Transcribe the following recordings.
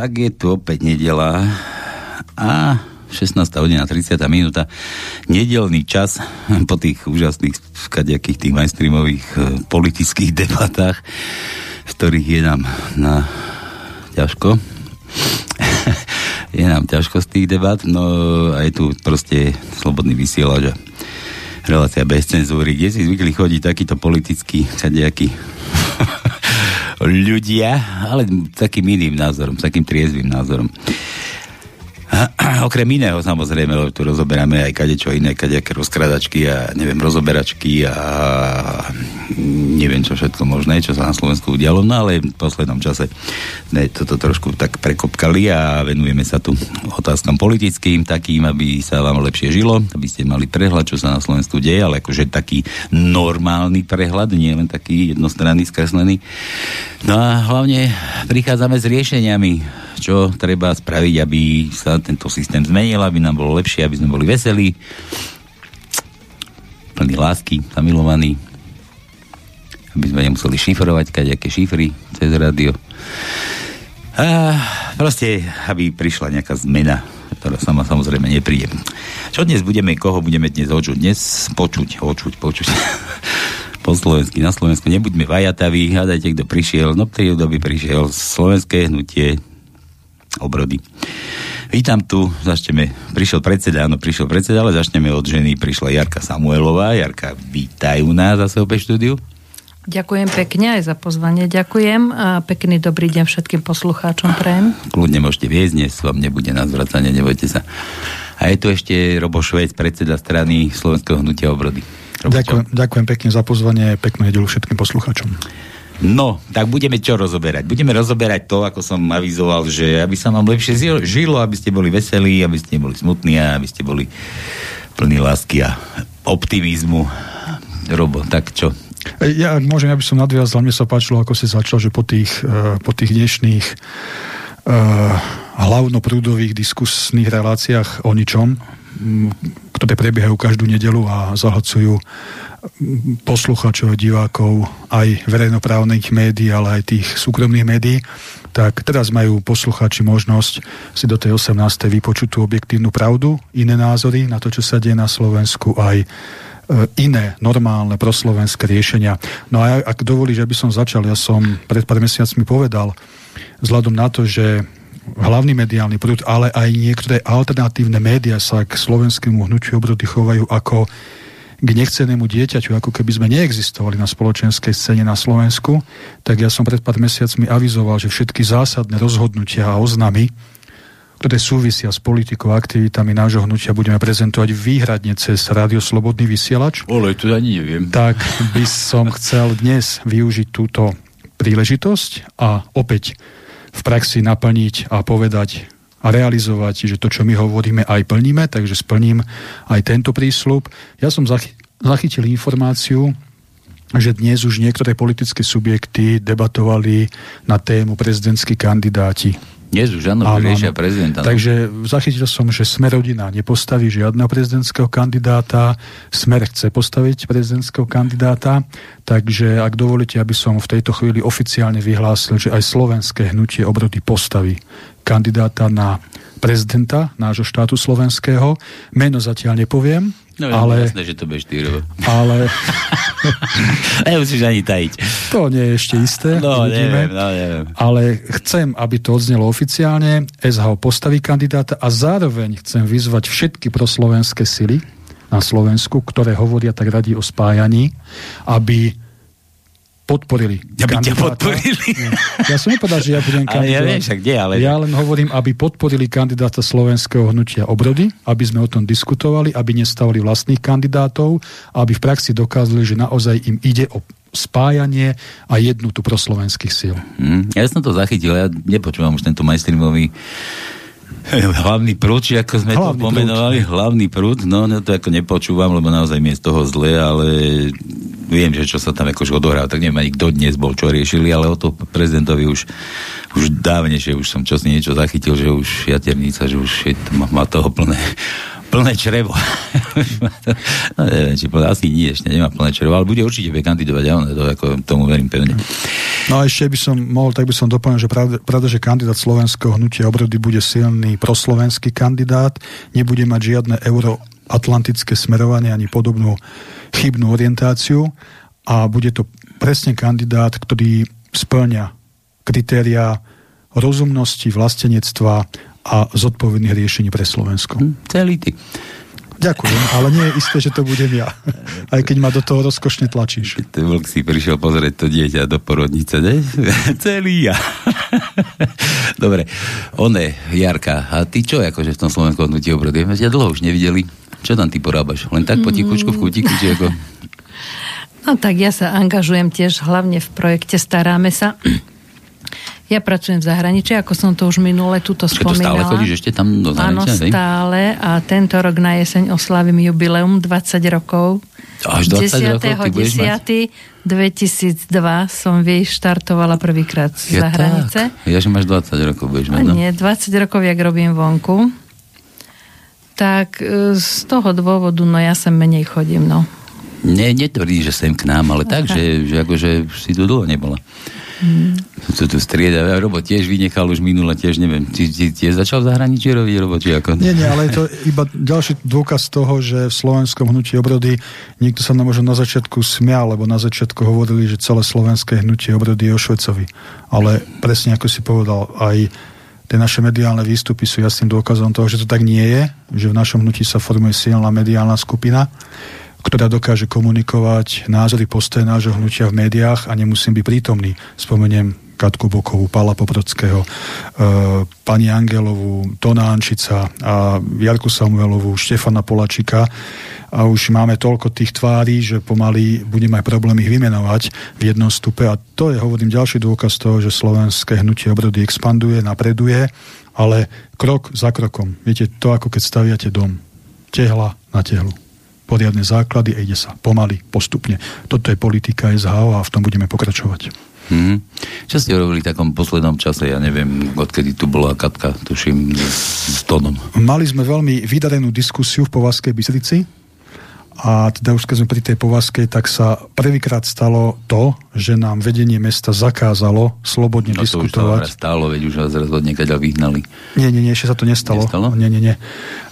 Tak je tu opäť nedela a 16. hodina 30. minúta nedelný čas po tých úžasných kadejakých tých mainstreamových e, politických debatách, v ktorých je nám na ťažko. je nám ťažko z tých debat, no a je tu proste slobodný vysielač a relácia bez cenzúry, kde si zvykli chodiť takýto politický kadejaký ľudia, ale takým iným názorom, takým triezvým názorom. Okrem iného, samozrejme, lebo tu rozoberáme aj kadečo iné, kadejaké rozkradačky a neviem, rozoberačky a neviem čo všetko možné, čo sa na Slovensku udialo, no ale v poslednom čase sme toto trošku tak prekopkali a venujeme sa tu otázkam politickým, takým, aby sa vám lepšie žilo, aby ste mali prehľad, čo sa na Slovensku deje, ale akože taký normálny prehľad, nie len taký jednostranný, skreslený. No a hlavne prichádzame s riešeniami, čo treba spraviť, aby sa tento systém zmenil, aby nám bolo lepšie, aby sme boli veselí, plný lásky, zamilovaní, aby sme nemuseli šifrovať kaďaké šifry cez rádio. A proste, aby prišla nejaká zmena, ktorá sama samozrejme nepríde. Čo dnes budeme, koho budeme dnes očuť? Dnes počuť, očuť, počuť. po slovensky, na Slovensku nebuďme vajataví, hádajte, kto prišiel, no tej doby prišiel slovenské hnutie obrody. Vítam tu, začneme, prišiel predseda, áno, prišiel predseda, ale začneme od ženy, prišla Jarka Samuelová. Jarka, vítajú nás zase opäť štúdiu. Ďakujem pekne aj za pozvanie, ďakujem a pekný dobrý deň všetkým poslucháčom prejem. Kľudne môžete viesť, dnes vám nebude na zvracanie, nebojte sa. A je tu ešte Robo Švec, predseda strany Slovenského hnutia obrody. ďakujem, ďakujem pekne za pozvanie, peknú nedelu všetkým poslucháčom. No, tak budeme čo rozoberať? Budeme rozoberať to, ako som avizoval, že aby sa vám lepšie žilo, aby ste boli veselí, aby ste boli smutní a aby ste boli plní lásky a optimizmu. Robo, tak čo? Ja, ak môžem, aby som nadviazal, mne sa páčilo, ako si začal, že po tých, uh, po tých dnešných uh, hlavnoprúdových diskusných reláciách o ničom, ktoré prebiehajú každú nedelu a zahlcujú posluchačov, divákov aj verejnoprávnych médií, ale aj tých súkromných médií, tak teraz majú posluchači možnosť si do tej 18. vypočuť tú objektívnu pravdu, iné názory na to, čo sa deje na Slovensku, aj E, iné normálne proslovenské riešenia. No a ak dovolíš, aby som začal, ja som pred pár mesiacmi povedal, vzhľadom na to, že hlavný mediálny prúd, ale aj niektoré alternatívne médiá sa k slovenskému hnutiu obrody chovajú ako k nechcenému dieťaťu, ako keby sme neexistovali na spoločenskej scéne na Slovensku, tak ja som pred pár mesiacmi avizoval, že všetky zásadné rozhodnutia a oznamy, ktoré súvisia s politikou a aktivitami nášho hnutia budeme prezentovať výhradne cez Rádio Slobodný vysielač. Ole, to ani neviem. Tak by som chcel dnes využiť túto príležitosť a opäť v praxi naplniť a povedať a realizovať, že to, čo my hovoríme, aj plníme, takže splním aj tento prísľub. Ja som zachytil informáciu, že dnes už niektoré politické subjekty debatovali na tému prezidentskí kandidáti dnes už áno, áno, riešia prezidenta. No. Takže zachytil som, že Smer rodina nepostaví žiadneho prezidentského kandidáta, Smer chce postaviť prezidentského kandidáta, takže ak dovolíte, aby som v tejto chvíli oficiálne vyhlásil, že aj slovenské hnutie obrody postaví kandidáta na prezidenta nášho štátu slovenského. Meno zatiaľ nepoviem, No, ale... jasné, že to budeš ty, Ale... Nemusíš ani tajiť. To nie je ešte isté. No, neviem, no, neviem. Ale chcem, aby to odznelo oficiálne. SHO postaví kandidáta a zároveň chcem vyzvať všetky proslovenské sily na Slovensku, ktoré hovoria tak radi o spájaní, aby podporili. Aby ťa podporili. Nie. Ja som nepovedal, že ja budem kandidovať. Ale ja viem však, kde, ale... Ja len hovorím, aby podporili kandidáta slovenského hnutia obrody, aby sme o tom diskutovali, aby nestavili vlastných kandidátov, aby v praxi dokázali, že naozaj im ide o spájanie a jednotu proslovenských síl. Hmm, ja som to zachytil, ja nepočúvam už tento mainstreamový Hlavný prúd, či ako sme hlavný to pomenovali, prúd. hlavný prúd, no, no to ako nepočúvam, lebo naozaj mi je z toho zle, ale viem, že čo sa tam akože odohrá, tak neviem ani kto dnes bol, čo riešili, ale o to prezidentovi už, už dávnejšie, už som čosi niečo zachytil, že už jaternica, že už je, má toho plné, plné črevo. no, neviem, či plné, asi nie, ešte nemá plné črevo, ale bude určite kandidovať, ja to, ako tomu verím pevne. No a ešte by som mohol, tak by som doplnil, že pravda, pravda, že kandidát slovenského hnutia obrody bude silný proslovenský kandidát, nebude mať žiadne euroatlantické smerovanie ani podobnú chybnú orientáciu a bude to presne kandidát, ktorý splňa kritéria rozumnosti, vlastenectva a zodpovedných riešení pre Slovensko. Hm, celý ty. Ďakujem, ale nie je isté, že to budem ja. Aj keď ma do toho rozkošne tlačíš. Ten vlk si prišiel pozrieť to dieťa do porodnice, ne? Celý ja. Dobre, one, Jarka, a ty čo akože v tom slovenskom hnutí obrody? Ja dlho už nevideli. Čo tam ty porábaš? Len tak potichučku v kutíku, či ako... No tak ja sa angažujem tiež hlavne v projekte Staráme sa ja pracujem v zahraničí, ako som to už minule túto spomínala. stále chodíš ešte tam do zahraničia? Áno, stále a tento rok na jeseň oslavím jubileum 20 rokov. Až 20 rokov 10. 2002 som štartovala prvýkrát z ja zahranice. Tak. Ja, že máš 20 rokov budeš mať, no? Nie, 20 rokov, jak robím vonku. Tak e, z toho dôvodu, no ja sem menej chodím, no. Nie, netvrdí, že sem k nám, ale tak, že, že akože si tu dlho nebola. Hmm. To tu strieda. Robo tiež vynechal už minule, tiež neviem. Ty, ty tiež začal v zahraničí robiť Robo, či ako? Nie, nie, ale je to iba ďalší dôkaz toho, že v slovenskom hnutí obrody niekto sa nám možno na začiatku smial, lebo na začiatku hovorili, že celé slovenské hnutie obrody je o Švecovi. Ale presne ako si povedal, aj tie naše mediálne výstupy sú jasným dôkazom toho, že to tak nie je, že v našom hnutí sa formuje silná mediálna skupina ktorá dokáže komunikovať názory, postoje nášho hnutia v médiách a nemusím byť prítomný. Spomeniem Katku Bokovú, Pala Poprodského, e, pani Angelovú, Tona Ančica a Jarku Samuelovú, Štefana Polačika a už máme toľko tých tvári, že pomaly budeme aj problém ich vymenovať v jednom stupe a to je, hovorím, ďalší dôkaz toho, že slovenské hnutie obrody expanduje, napreduje, ale krok za krokom. Viete, to ako keď staviate dom. Tehla na tehlu poriadne základy a ide sa pomaly, postupne. Toto je politika SHO a v tom budeme pokračovať. Hmm. Čo ste robili v takom poslednom čase? Ja neviem, odkedy tu bola Katka, tuším, s, s Tonom. Mali sme veľmi vydarenú diskusiu v Povazkej Bystrici a teda už keď sme pri tej povazke, tak sa prvýkrát stalo to, že nám vedenie mesta zakázalo slobodne no, diskutovať. To už stálo, veď už vás rozhodne keď vyhnali. Nie, nie, nie, ešte sa to nestalo. Nestalo? Nie, nie, nie.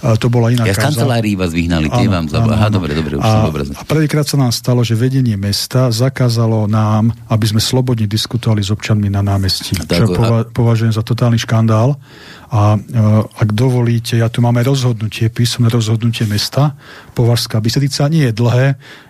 A to bola iná ja z kancelárií vás vyhnali, tie vám zabali. Aha, dobre, dobre, už a, som A prvýkrát sa nám stalo, že vedenie mesta zakázalo nám, aby sme slobodne diskutovali s občanmi na námestí. Tak, čo a... považujem za totálny škandál. A e, ak dovolíte, ja tu máme rozhodnutie, písomné rozhodnutie mesta, Považská Bystrica, nie je dlhé,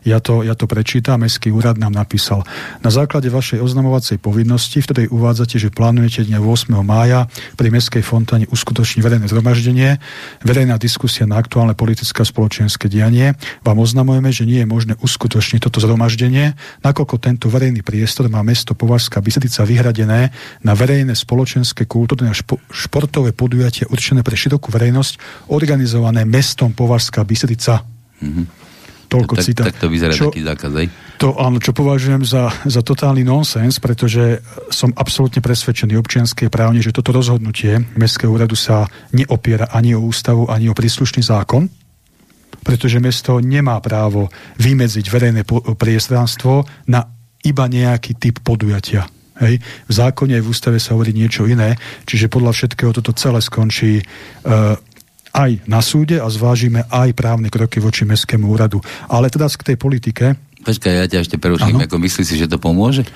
ja to, ja to prečítam, Mestský úrad nám napísal. Na základe vašej oznamovacej povinnosti, v ktorej uvádzate, že plánujete dňa 8. mája pri Mestskej fontáne uskutočniť verejné zhromaždenie, verejná diskusia na aktuálne politické a spoločenské dianie, vám oznamujeme, že nie je možné uskutočniť toto zhromaždenie, nakoľko tento verejný priestor má mesto Považská Bystrica vyhradené na verejné spoločenské, kultúrne a špo, športové športové podujatie určené pre širokú verejnosť, organizované mestom Považská Bystrica. Mm-hmm. Toľko tak, citát. Tak to vyzerá čo, taký zákaz, aj? To áno, čo považujem za, za totálny nonsens, pretože som absolútne presvedčený občianské právne, že toto rozhodnutie Mestského úradu sa neopiera ani o ústavu, ani o príslušný zákon, pretože mesto nemá právo vymedziť verejné priestranstvo na iba nejaký typ podujatia. Hej. V zákone aj v ústave sa hovorí niečo iné, čiže podľa všetkého toto celé skončí uh, aj na súde a zvážime aj právne kroky voči Mestskému úradu. Ale teda k tej politike, Počkaj, ja ťa ešte preruším, ako myslíš si, že to pomôže?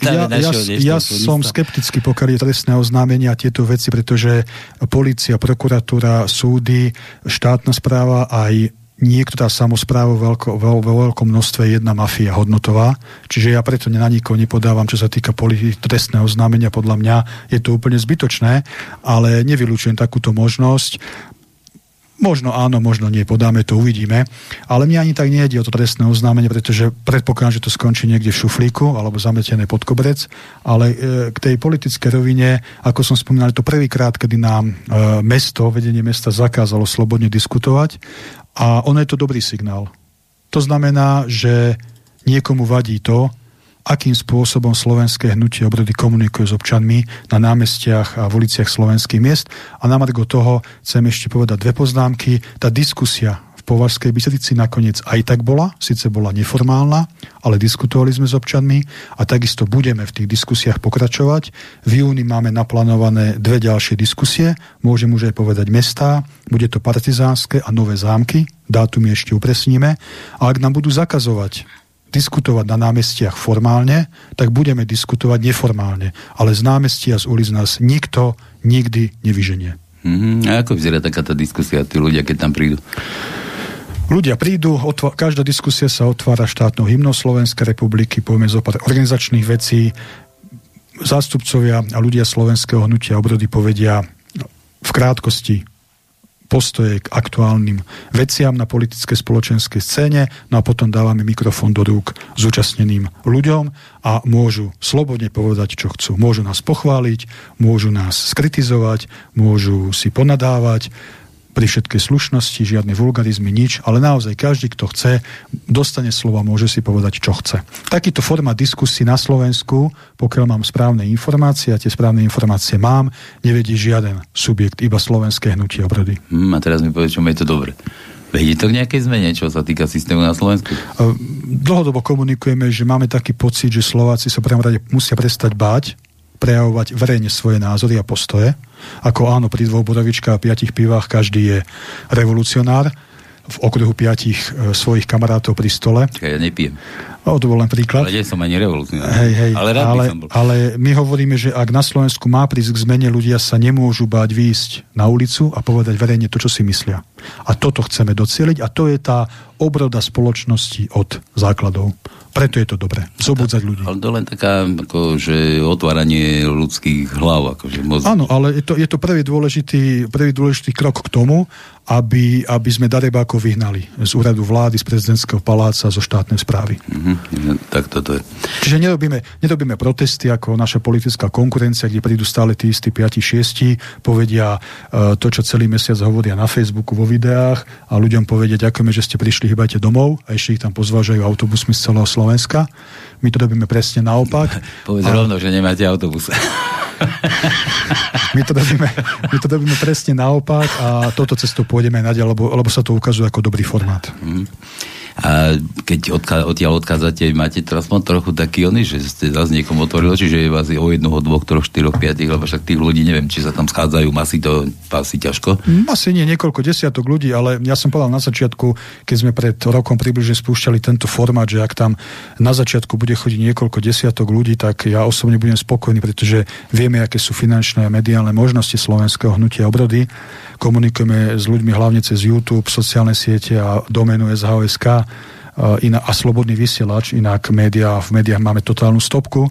ja, ja, ja som skeptický, pokiaľ je trestné oznámenie a tieto veci, pretože policia, prokuratúra, súdy, štátna správa aj niekto dá samozprávu veľko, veľ, vo veľkom množstve jedna mafia hodnotová. Čiže ja preto na nikoho nepodávam, čo sa týka trestného oznámenia. Podľa mňa je to úplne zbytočné, ale nevylučujem takúto možnosť. Možno áno, možno nie, podáme to, uvidíme. Ale mňa ani tak nejde o to trestné oznámenie, pretože predpokladám, že to skončí niekde v šuflíku alebo zametené pod koberec. Ale e, k tej politickej rovine, ako som spomínal, to prvýkrát, kedy nám e, mesto, vedenie mesta zakázalo slobodne diskutovať a ono je to dobrý signál. To znamená, že niekomu vadí to, akým spôsobom slovenské hnutie obrody komunikuje s občanmi na námestiach a v uliciach slovenských miest. A na margo toho chcem ešte povedať dve poznámky. Tá diskusia Považskej Bystrici nakoniec aj tak bola, síce bola neformálna, ale diskutovali sme s občanmi a takisto budeme v tých diskusiách pokračovať. V júni máme naplánované dve ďalšie diskusie, môžem už aj povedať mestá, bude to partizánske a nové zámky, dátumy ešte upresníme a ak nám budú zakazovať diskutovať na námestiach formálne, tak budeme diskutovať neformálne. Ale z námestia z ulic nás nikto nikdy nevyženie. Mm-hmm. A ako vyzerá taká tá diskusia, tí ľudia, keď tam prídu? Ľudia prídu, otva- každá diskusia sa otvára štátnou hymnou Slovenskej republiky, povieme zo pár organizačných vecí, zástupcovia a ľudia slovenského hnutia obrody povedia v krátkosti postoje k aktuálnym veciam na politické spoločenskej scéne, no a potom dávame mikrofón do rúk zúčastneným ľuďom a môžu slobodne povedať, čo chcú. Môžu nás pochváliť, môžu nás skritizovať, môžu si ponadávať, pri všetkej slušnosti, žiadne vulgarizmy, nič, ale naozaj každý, kto chce, dostane slova, môže si povedať, čo chce. Takýto forma diskusí na Slovensku, pokiaľ mám správne informácie, a tie správne informácie mám, nevedí žiaden subjekt, iba slovenské hnutie obrody. Hmm, a teraz mi povedz, čo je to dobre. Vedie to k nejakej zmene, čo sa týka systému na Slovensku? Dlhodobo komunikujeme, že máme taký pocit, že Slováci sa prvom rade musia prestať báť prejavovať verejne svoje názory a postoje. Ako áno, pri dvoch bodovičkách a piatich pivách každý je revolucionár v okruhu piatich e, svojich kamarátov pri stole. Ja nepijem. No, to bol len príklad. Ale nie som ani revolucionár. Hej, hej, ale, rád ale, som bol. ale my hovoríme, že ak na Slovensku má prísť k zmene, ľudia sa nemôžu báť výjsť na ulicu a povedať verejne to, čo si myslia. A toto chceme docieliť a to je tá obroda spoločnosti od základov. Preto je to dobré. Zobudzať ľudí. Ale to len taká, ako, že otváranie ľudských hlav. Akože moc... Áno, ale je to, je to prvý, dôležitý, prvý dôležitý krok k tomu, aby, aby sme darebákov vyhnali z úradu vlády, z prezidentského paláca, zo štátnej správy. Mm-hmm. Tak toto je. Čiže nerobíme, nerobíme protesty ako naša politická konkurencia, kde prídu stále tí istí 5-6, povedia uh, to, čo celý mesiac hovoria na Facebooku, vo videách a ľuďom povedia, ďakujeme, že ste prišli, hýbajte domov a ešte ich tam pozvážajú autobusmi z celého Slovenska. My to robíme presne naopak. Povedz a... rovno, že nemáte autobus. my, to robíme, my to robíme presne naopak a toto cestou pôjdeme naďalej, lebo, lebo sa to ukazuje ako dobrý formát. Mm. A keď odka- odtiaľ odchádzate, máte teraz trochu taký oný, že ste zase niekomu otvorili, čiže je vás je o jednoho, dvoch, troch, štyroch, piatich, lebo však tých ľudí neviem, či sa tam schádzajú, asi to asi ťažko. Mm, asi nie, niekoľko desiatok ľudí, ale ja som povedal na začiatku, keď sme pred rokom približne spúšťali tento formát, že ak tam na začiatku bude chodiť niekoľko desiatok ľudí, tak ja osobne budem spokojný, pretože vieme, aké sú finančné a mediálne možnosti slovenského hnutia obrody. Komunikujeme s ľuďmi hlavne cez YouTube, sociálne siete a doménu SHOSK a slobodný vysielač, inak média, v médiách máme totálnu stopku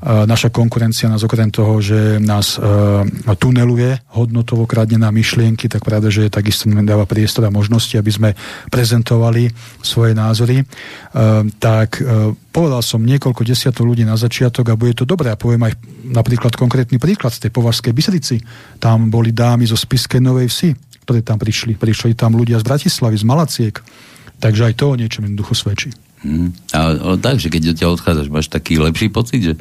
naša konkurencia nás okrem toho, že nás uh, tuneluje hodnotovo kradne na myšlienky, tak pravda, že takisto nám dáva priestor a možnosti, aby sme prezentovali svoje názory. Tak povedal som niekoľko desiatok ľudí na začiatok a bude to dobré. A poviem aj napríklad konkrétny príklad z tej Považskej Bystrici. Tam boli dámy zo Spiskej Novej Vsi, ktoré tam prišli. Prišli tam ľudia z Bratislavy, z Malaciek. Takže aj to o niečom jednoducho svedčí. Hmm. A, tak, že keď odtiaľ odchádzaš, máš taký lepší pocit, že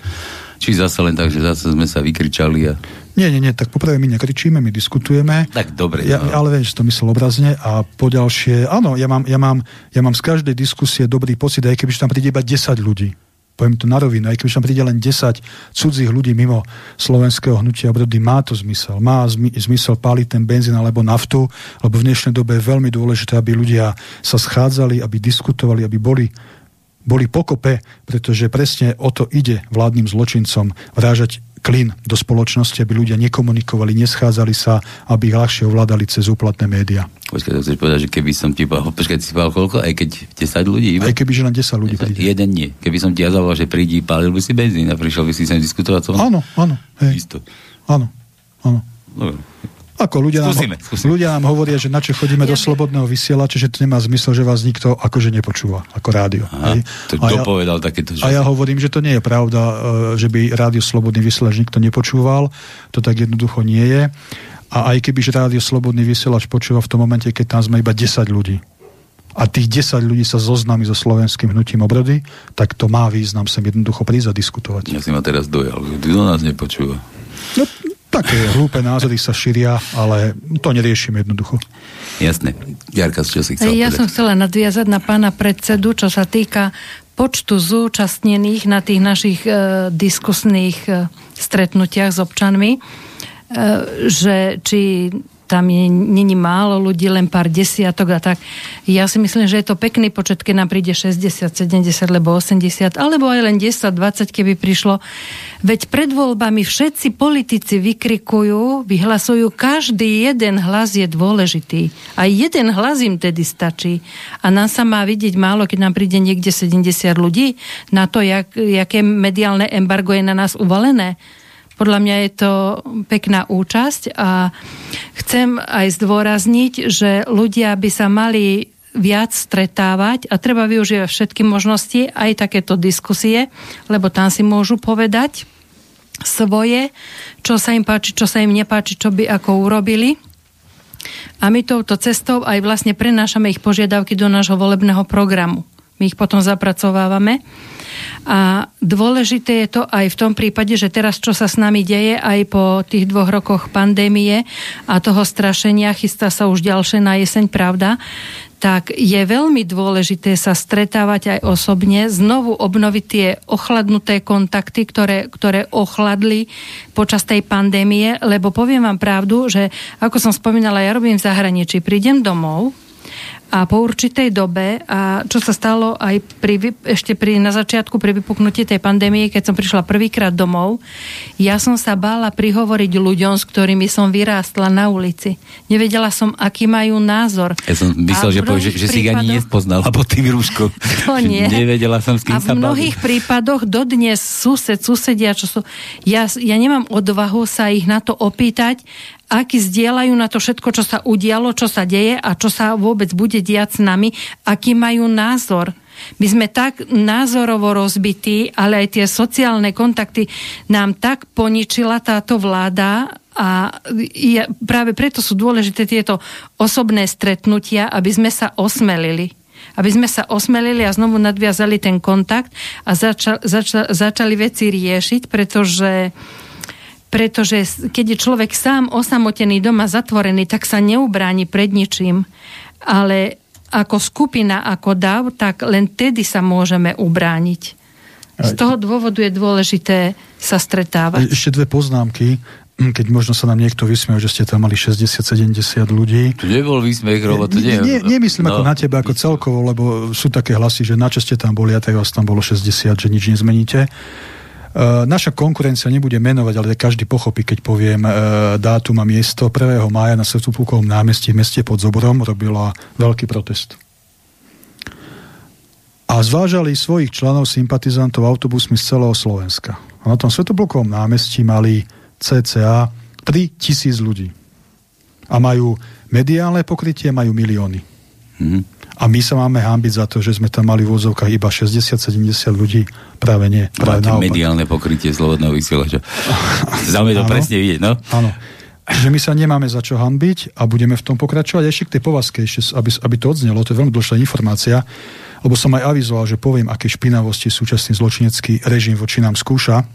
či zase len tak, že zase sme sa vykričali a... Nie, nie, nie, tak poprvé my nekričíme, my diskutujeme. Tak dobre. Ja, no. Ale vieš, to myslel obrazne a poďalšie, áno, ja mám, ja, mám, ja mám z každej diskusie dobrý pocit, aj keby tam príde iba 10 ľudí. Poviem to na rovinu, aj keby tam príde len 10 cudzích ľudí mimo slovenského hnutia obrody, má to zmysel. Má zmy, zmysel páliť ten benzín alebo naftu, lebo v dnešnej dobe je veľmi dôležité, aby ľudia sa schádzali, aby diskutovali, aby boli boli pokope, pretože presne o to ide vládnym zločincom vrážať klin do spoločnosti, aby ľudia nekomunikovali, neschádzali sa, aby ich ľahšie ovládali cez úplatné médiá. Počkaj, to chceš povedať, že keby som ti povedal, počkaj, si povedal koľko? Aj keď 10 ľudí? Iba? Aj keby, že len 10 ľudí 10, príde. Jeden nie. Keby som ti ja zavolal, že prídi, pálil by si benzín a prišiel by si sem diskutovať Áno, áno. Hej. Isto. Áno, áno. Dobre. Ako ľudia, skúsime, nám, skúsime. ľudia nám hovoria, že na čo chodíme ja. do slobodného vysielača, že to nemá zmysel, že vás nikto akože nepočúva, ako rádio. Aha, to kto ja, povedal takéto? Že... A ja hovorím, že to nie je pravda, e, že by rádio Slobodný vysielač nikto nepočúval. To tak jednoducho nie je. A aj keby, že rádio Slobodný vysielač počúva v tom momente, keď tam sme iba 10 ľudí. a tých 10 ľudí sa zoznámi so slovenským hnutím obrody, tak to má význam sem jednoducho prísť a diskutovať. Ja si ma teraz dojal, kto nás nepočúva. No, také hlúpe názory sa šíria, ale to neriešime jednoducho. Jasné. Jarka, čo si chcel Ja povedať? som chcela nadviazať na pána predsedu, čo sa týka počtu zúčastnených na tých našich e, diskusných e, stretnutiach s občanmi, e, že či tam je, není málo ľudí, len pár desiatok a tak. Ja si myslím, že je to pekný počet, keď nám príde 60, 70, alebo 80, alebo aj len 10, 20, keby prišlo. Veď pred voľbami všetci politici vykrikujú, vyhlasujú, každý jeden hlas je dôležitý. A jeden hlas im tedy stačí. A nám sa má vidieť málo, keď nám príde niekde 70 ľudí na to, jak, jaké mediálne embargo je na nás uvalené. Podľa mňa je to pekná účasť a chcem aj zdôrazniť, že ľudia by sa mali viac stretávať a treba využívať všetky možnosti, aj takéto diskusie, lebo tam si môžu povedať svoje, čo sa im páči, čo sa im nepáči, čo by ako urobili. A my touto cestou aj vlastne prenášame ich požiadavky do nášho volebného programu. My ich potom zapracovávame. A dôležité je to aj v tom prípade, že teraz, čo sa s nami deje aj po tých dvoch rokoch pandémie a toho strašenia, chystá sa už ďalšie na jeseň, pravda, tak je veľmi dôležité sa stretávať aj osobne, znovu obnoviť tie ochladnuté kontakty, ktoré, ktoré ochladli počas tej pandémie, lebo poviem vám pravdu, že ako som spomínala, ja robím v zahraničí, prídem domov, a po určitej dobe, a čo sa stalo aj pri, ešte pri, na začiatku pri vypuknutí tej pandémie, keď som prišla prvýkrát domov, ja som sa bála prihovoriť ľuďom, s ktorými som vyrástla na ulici. Nevedela som, aký majú názor. Ja som myslel, že, povie, že, že si ich ani nespoznala pod tým rúškom. To nie. Nevedela som, s kým A v mnohých baví. prípadoch dodnes sused, susedia, čo sú... Ja, ja nemám odvahu sa ich na to opýtať, aký zdieľajú na to všetko, čo sa udialo, čo sa deje a čo sa vôbec bude diať s nami, aký majú názor. My sme tak názorovo rozbití, ale aj tie sociálne kontakty nám tak poničila táto vláda a ja, práve preto sú dôležité tieto osobné stretnutia, aby sme sa osmelili aby sme sa osmelili a znovu nadviazali ten kontakt a zača, zača, začali veci riešiť, pretože pretože keď je človek sám osamotený doma zatvorený, tak sa neubráni pred ničím. Ale ako skupina, ako dav, tak len tedy sa môžeme ubrániť. Z toho dôvodu je dôležité sa stretávať. Ešte dve poznámky keď možno sa nám niekto vysmiel, že ste tam mali 60-70 ľudí. To nebol výsmech, lebo to nie... nie, nemyslím no, ako na teba, ako celkovo, lebo sú také hlasy, že na čo ste tam boli a teraz tam bolo 60, že nič nezmeníte. Uh, naša konkurencia nebude menovať, ale každý pochopí, keď poviem uh, dátum a miesto 1. mája na Svetoplukovom námestí v meste pod Zoborom robila veľký protest. A zvážali svojich členov sympatizantov autobusmi z celého Slovenska. A na tom Svetoplukovom námestí mali cca 3000 ľudí. A majú mediálne pokrytie, majú milióny. Mm-hmm. A my sa máme hambiť za to, že sme tam mali v úzovkách iba 60-70 ľudí. Práve nie. Práve Máte mediálne pokrytie slobodného vysielača. Zaujímavé to presne vidieť, no? Áno. Čiže my sa nemáme za čo hambiť a budeme v tom pokračovať. Ešte k tej povazke, ešte, aby, aby to odznelo, to je veľmi dôležitá informácia, lebo som aj avizoval, že poviem, aké špinavosti súčasný zločinecký režim voči nám skúša.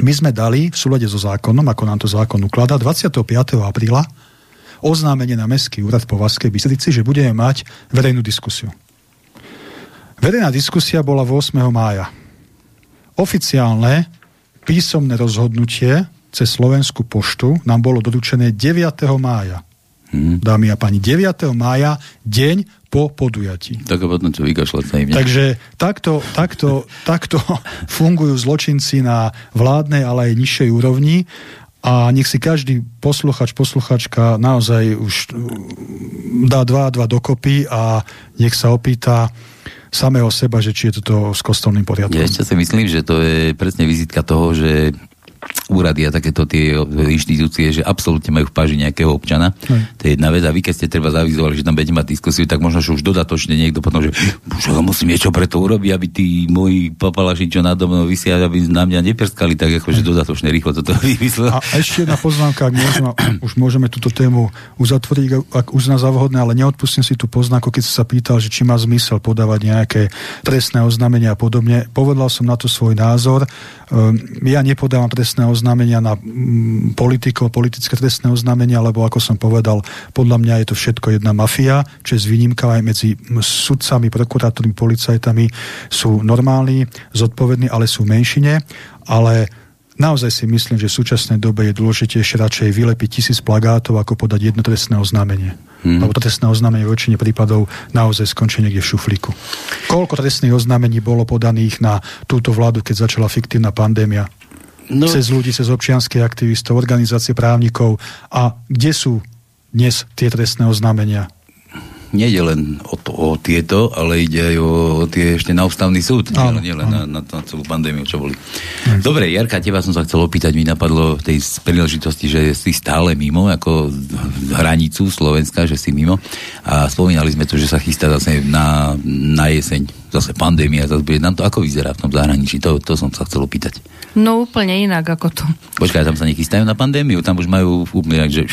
My sme dali v súlade so zákonom, ako nám to zákon ukladá, 25. apríla oznámenie na Mestský úrad po Vaskej Bystrici, že budeme mať verejnú diskusiu. Verejná diskusia bola 8. mája. Oficiálne písomné rozhodnutie cez Slovenskú poštu nám bolo doručené 9. mája. Hmm. Dámy a páni, 9. mája, deň po podujatí. Tak potom čo vykašľať sa im. Takže takto, takto, takto fungujú zločinci na vládnej, ale aj nižšej úrovni a nech si každý posluchač, posluchačka naozaj už dá dva a dva dokopy a nech sa opýta samého seba, že či je toto s kostolným poriadkom. Ja ešte si myslím, že to je presne vizitka toho, že úrady a takéto tie inštitúcie, že absolútne majú v páži nejakého občana. Hej. To je jedna vec. A vy, keď ste treba zavizovali, že tam budete mať diskusiu, tak možno, že už dodatočne niekto potom, že už musím niečo pre to urobiť, aby tí moji papalaši, čo nado mnou vysia, aby na mňa neperskali, tak akože dodatočne rýchlo toto vymyslel. A ešte jedna poznámka, ak môžeme, už môžeme túto tému uzatvoriť, ak uzná za vhodné, ale neodpustím si tú poznámku, keď sa pýtal, že či má zmysel podávať nejaké trestné oznámenia a podobne. Povedal som na to svoj názor. Ehm, ja nepodávam trestné oznámenia na mm, politikov, politické trestné oznámenia, lebo ako som povedal, podľa mňa je to všetko jedna mafia, čo je s výnimkou aj medzi sudcami, prokurátormi, policajtami sú normálni, zodpovední, ale sú menšine, ale naozaj si myslím, že v súčasnej dobe je dôležitejšie radšej vylepiť tisíc plagátov, ako podať jedno trestné oznámenie. Hmm. Lebo trestné oznámenie v väčšine prípadov naozaj skončí niekde v šuflíku. Koľko trestných oznámení bolo podaných na túto vládu, keď začala fiktívna pandémia? No. Cez ľudí, cez občianských aktivistov, organizácie právnikov. A kde sú dnes tie trestné oznámenia? Nejde len o, to, o tieto, ale ide aj o, o tie ešte na ústavný súd, áno, nie len na, na, na celú pandémiu, čo boli. Hm. Dobre, Jarka, teba som sa chcel opýtať, mi napadlo tej príležitosti, že si stále mimo, ako hranicu Slovenska, že si mimo a spomínali sme tu, že sa chystá zase na, na jeseň, zase pandémia, zase bude nám to ako vyzerá v tom zahraničí, to, to som sa chcel opýtať. No úplne inak ako to. Počkaj, tam sa nechystajú na pandémiu, tam už majú úplne že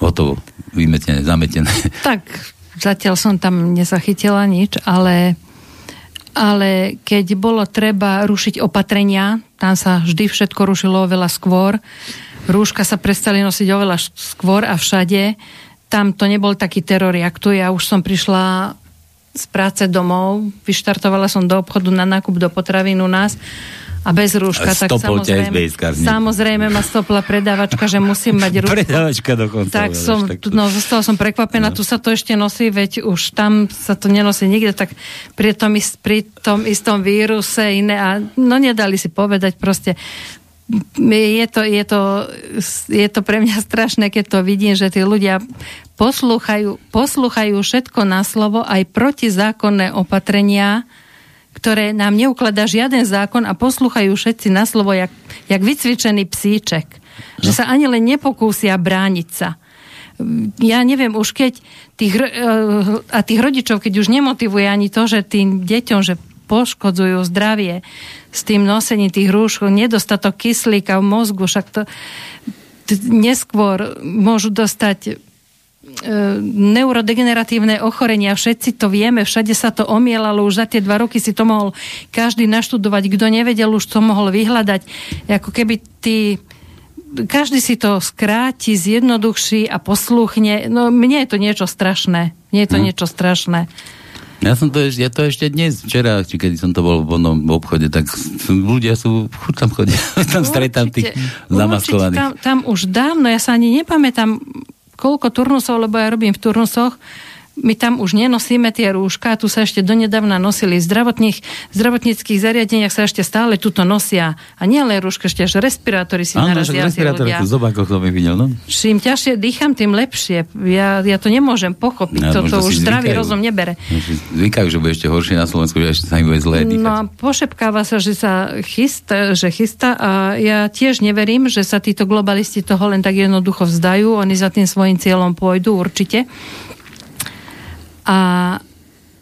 hotovo, vymetené, zametené. Tak, Zatiaľ som tam nezachytila nič, ale, ale keď bolo treba rušiť opatrenia, tam sa vždy všetko rušilo oveľa skôr. Rúška sa prestali nosiť oveľa skôr a všade. Tam to nebol taký teror, jak tu. Ja už som prišla z práce domov, vyštartovala som do obchodu na nákup do potravín u nás a bez rúška, tak samozrejme, samozrejme ma stopla predávačka, že musím mať rúško. Predávačka dokonca. Tak som, tak... no, zostala som prekvapená, no. tu sa to ešte nosí, veď už tam sa to nenosí nikde, tak pri tom, pri tom istom víruse iné a no nedali si povedať proste je to, je, to, je to pre mňa strašné, keď to vidím, že tí ľudia poslúchajú, poslúchajú všetko na slovo, aj protizákonné opatrenia, ktoré nám neukladá žiaden zákon a posluchajú všetci na slovo, jak, jak vycvičený psíček. No. Že sa ani len nepokúsia brániť sa. Ja neviem, už keď tých, eh, a tých rodičov, keď už nemotivuje ani to, že tým deťom, že poškodzujú zdravie s tým nosením tých rúšok, nedostatok kyslíka v mozgu, však to neskôr môžu dostať neurodegeneratívne ochorenia, všetci to vieme, všade sa to omielalo, už za tie dva roky si to mohol každý naštudovať, kto nevedel, už to mohol vyhľadať. Ako keby tí každý si to skráti, zjednoduchší a posluchne. No mne je to niečo strašné. Mne je to hm. niečo strašné. Ja som to ešte, ja to ešte dnes, včera, či keď som to bol v onom obchode, tak ľudia sú, chuť tam chodia, tam stretám tých zamaskovaných. Tam, tam už dávno, ja sa ani nepamätám, koľko turnusov, lebo ja robím v turnusoch, my tam už nenosíme tie rúška, tu sa ešte donedávna nosili v zdravotných, zdravotníckých zariadeniach sa ešte stále tuto nosia. A nie len rúška, ešte až respirátory si Áno, narazia. respirátory, v zobákoch to mi videl, no? Čím ťažšie dýcham, tým lepšie. Ja, ja to nemôžem pochopiť, no, toto už zdravý rozum nebere. Zvykajú, že bude ešte horšie na Slovensku, že ešte sa im bude zlé dýchať. No a pošepkáva sa, že sa chystá, že chystá a ja tiež neverím, že sa títo globalisti toho len tak jednoducho vzdajú, oni za tým svojim cieľom pôjdu určite. A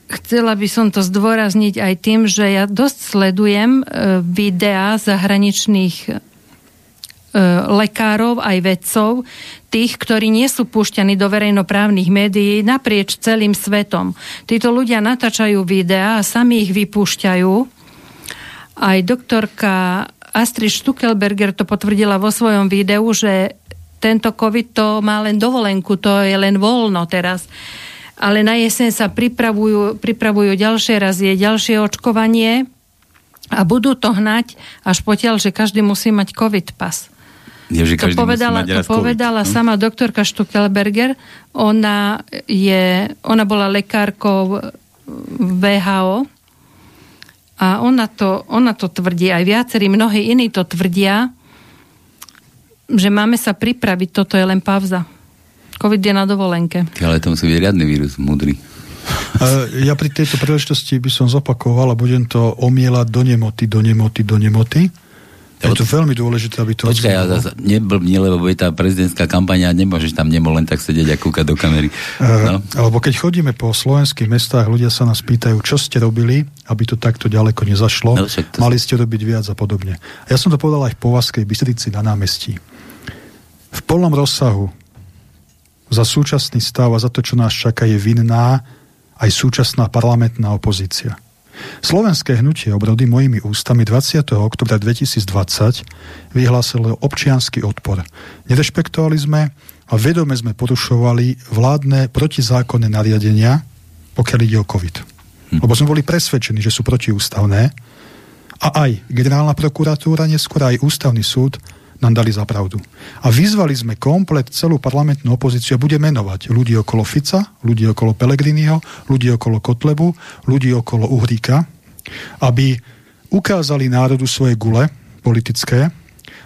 chcela by som to zdôrazniť aj tým, že ja dosť sledujem e, videá zahraničných e, lekárov aj vedcov, tých, ktorí nie sú púšťaní do verejnoprávnych médií naprieč celým svetom. Títo ľudia natáčajú videá a sami ich vypúšťajú. Aj doktorka Astrid Stuckelberger to potvrdila vo svojom videu, že tento COVID to má len dovolenku, to je len voľno teraz ale na jeseň sa pripravujú, pripravujú ďalšie razie, ďalšie očkovanie a budú to hnať až potiaľ, že každý musí mať COVID pas. Je, že to povedala, to povedala COVID, hm? sama doktorka Stuckelberger. Ona, je, ona bola lekárkou VHO a ona to, ona to tvrdí, aj viacerí, mnohí iní to tvrdia, že máme sa pripraviť, toto je len pauza. COVID je na dovolenke. Ale to musí byť riadny vírus, múdry. Ja pri tejto príležitosti by som zopakoval a budem to omielať do nemoty, do nemoty, do nemoty. Je to veľmi dôležité, aby to... Počkaj, ja zase neblbni, lebo je tá prezidentská kampaňa a nemôžeš tam nemol len tak sedieť a kúkať do kamery. No? Uh, alebo keď chodíme po slovenských mestách, ľudia sa nás pýtajú, čo ste robili, aby to takto ďaleko nezašlo. No, to Mali ste robiť viac a podobne. Ja som to povedal aj v Povaskej Bystrici na námestí. V plnom rozsahu za súčasný stav a za to, čo nás čaká, je vinná aj súčasná parlamentná opozícia. Slovenské hnutie obrody mojimi ústami 20. oktobra 2020 vyhlásilo občianský odpor. Nerešpektovali sme a vedome sme porušovali vládne protizákonné nariadenia, pokiaľ ide o COVID. Hm. Lebo sme boli presvedčení, že sú protiústavné a aj generálna prokuratúra, neskôr aj ústavný súd nám dali za pravdu. A vyzvali sme komplet celú parlamentnú opozíciu a bude menovať ľudí okolo Fica, ľudí okolo Pelegriniho, ľudí okolo Kotlebu, ľudí okolo Uhríka, aby ukázali národu svoje gule politické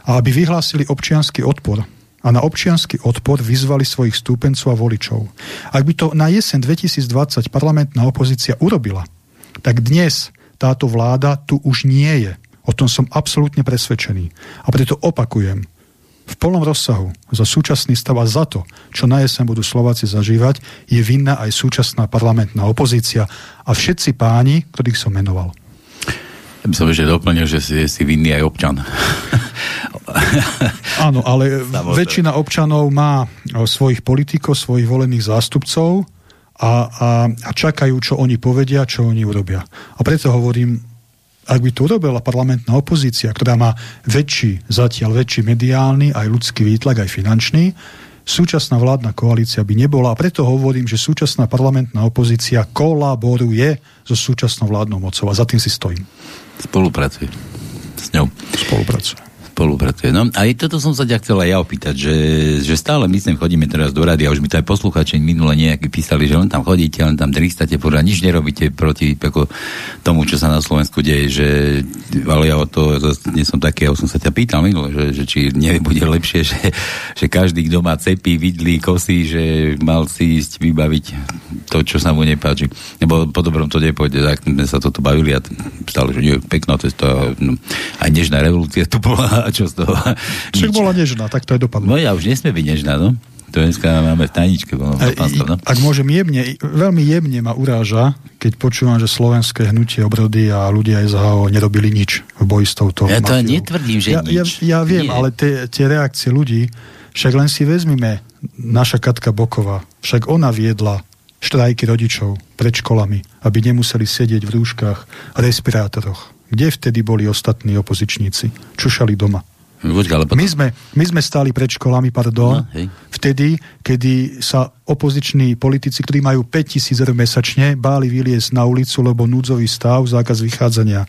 a aby vyhlásili občianský odpor a na občianský odpor vyzvali svojich stúpencov a voličov. Ak by to na jeseň 2020 parlamentná opozícia urobila, tak dnes táto vláda tu už nie je. O tom som absolútne presvedčený. A preto opakujem, v plnom rozsahu za súčasný stav a za to, čo na jeseň budú Slováci zažívať, je vinná aj súčasná parlamentná opozícia a všetci páni, ktorých som menoval. Ja by som ešte doplnil, že si, si vinný aj občan. Áno, ale Samozrejme. väčšina občanov má svojich politikov, svojich volených zástupcov a, a, a čakajú, čo oni povedia, čo oni urobia. A preto hovorím, ak by to urobila parlamentná opozícia, ktorá má väčší, zatiaľ väčší mediálny, aj ľudský výtlak, aj finančný, súčasná vládna koalícia by nebola. A preto hovorím, že súčasná parlamentná opozícia kolaboruje so súčasnou vládnou mocou. A za tým si stojím. Spolupracuje s ňou. Spolupracuje spolupracuje. No a toto som sa ťa chcel aj ja opýtať, že, že stále my sem chodíme teraz do rady a už mi to aj posluchači minule nejaký písali, že len tam chodíte, len tam tristate, podľa nič nerobíte proti ako, tomu, čo sa na Slovensku deje, že ale ja o to nie som taký, ja som sa ťa pýtal minule, že, že či nebude lepšie, že, že každý, kto má cepy, vidlí, kosy, že mal si ísť vybaviť to, čo sa mu nepáči. Nebo po dobrom to nepôjde, tak sme sa toto bavili a stále, že nie, pekná cesta, no, aj nežná revolúcia tu bola a čo z toho? Však bola nežná, tak to aj dopadlo. No ja už nesmie byť nežná, no. To dneska máme v tajničke. No, no. Ak môžem jemne, veľmi jemne ma uráža, keď počúvam, že slovenské hnutie obrody a ľudia SHO nerobili nič v boji s touto Ja to mafiou. netvrdím, že ja, nič. Ja, ja viem, Nie. ale tie, tie reakcie ľudí, však len si vezmime naša Katka Boková, však ona viedla štrajky rodičov pred školami, aby nemuseli sedieť v rúškach a respirátoroch kde vtedy boli ostatní opozičníci? Čušali doma. Počka, ale potom... my, sme, my sme stáli pred školami, pardon, no, hej. vtedy, kedy sa opoziční politici, ktorí majú 5000 eur mesačne, báli vyliesť na ulicu, lebo núdzový stav, zákaz vychádzania.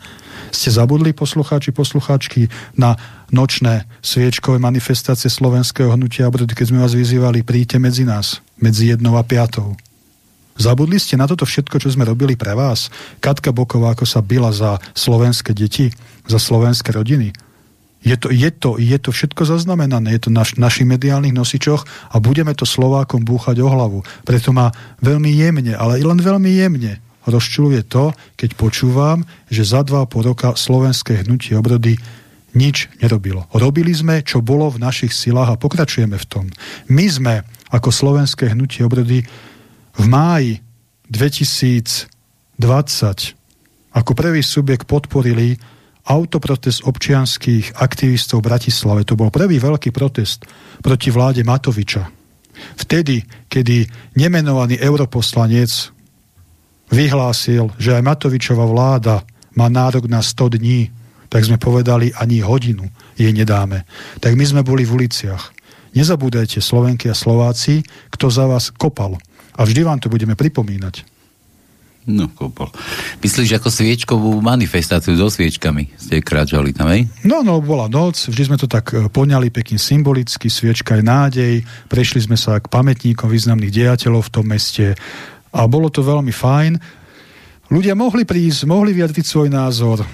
Ste zabudli, poslucháči, poslucháčky, na nočné sviečkové manifestácie slovenského hnutia, keď sme vás vyzývali, príďte medzi nás, medzi jednou a piatou. Zabudli ste na toto všetko, čo sme robili pre vás? Katka Boková, ako sa byla za slovenské deti, za slovenské rodiny. Je to, je to, je to všetko zaznamenané, je to na naš, našich mediálnych nosičoch a budeme to Slovákom búchať o hlavu. Preto ma veľmi jemne, ale len veľmi jemne rozčuluje to, keď počúvam, že za dva po roka slovenské hnutie obrody nič nerobilo. Robili sme, čo bolo v našich silách a pokračujeme v tom. My sme ako slovenské hnutie obrody v máji 2020 ako prvý subjekt podporili autoprotest občianských aktivistov v Bratislave. To bol prvý veľký protest proti vláde Matoviča. Vtedy, kedy nemenovaný europoslanec vyhlásil, že aj Matovičová vláda má nárok na 100 dní, tak sme povedali, ani hodinu jej nedáme. Tak my sme boli v uliciach. Nezabúdajte, Slovenky a Slováci, kto za vás kopal a vždy vám to budeme pripomínať. No, kopol. Myslíš ako sviečkovú manifestáciu so sviečkami ste kráčali tam, hej? No, no, bola noc, vždy sme to tak e, poňali pekne symbolicky, sviečka je nádej, prešli sme sa k pamätníkom významných dejateľov v tom meste a bolo to veľmi fajn. Ľudia mohli prísť, mohli vyjadriť svoj názor,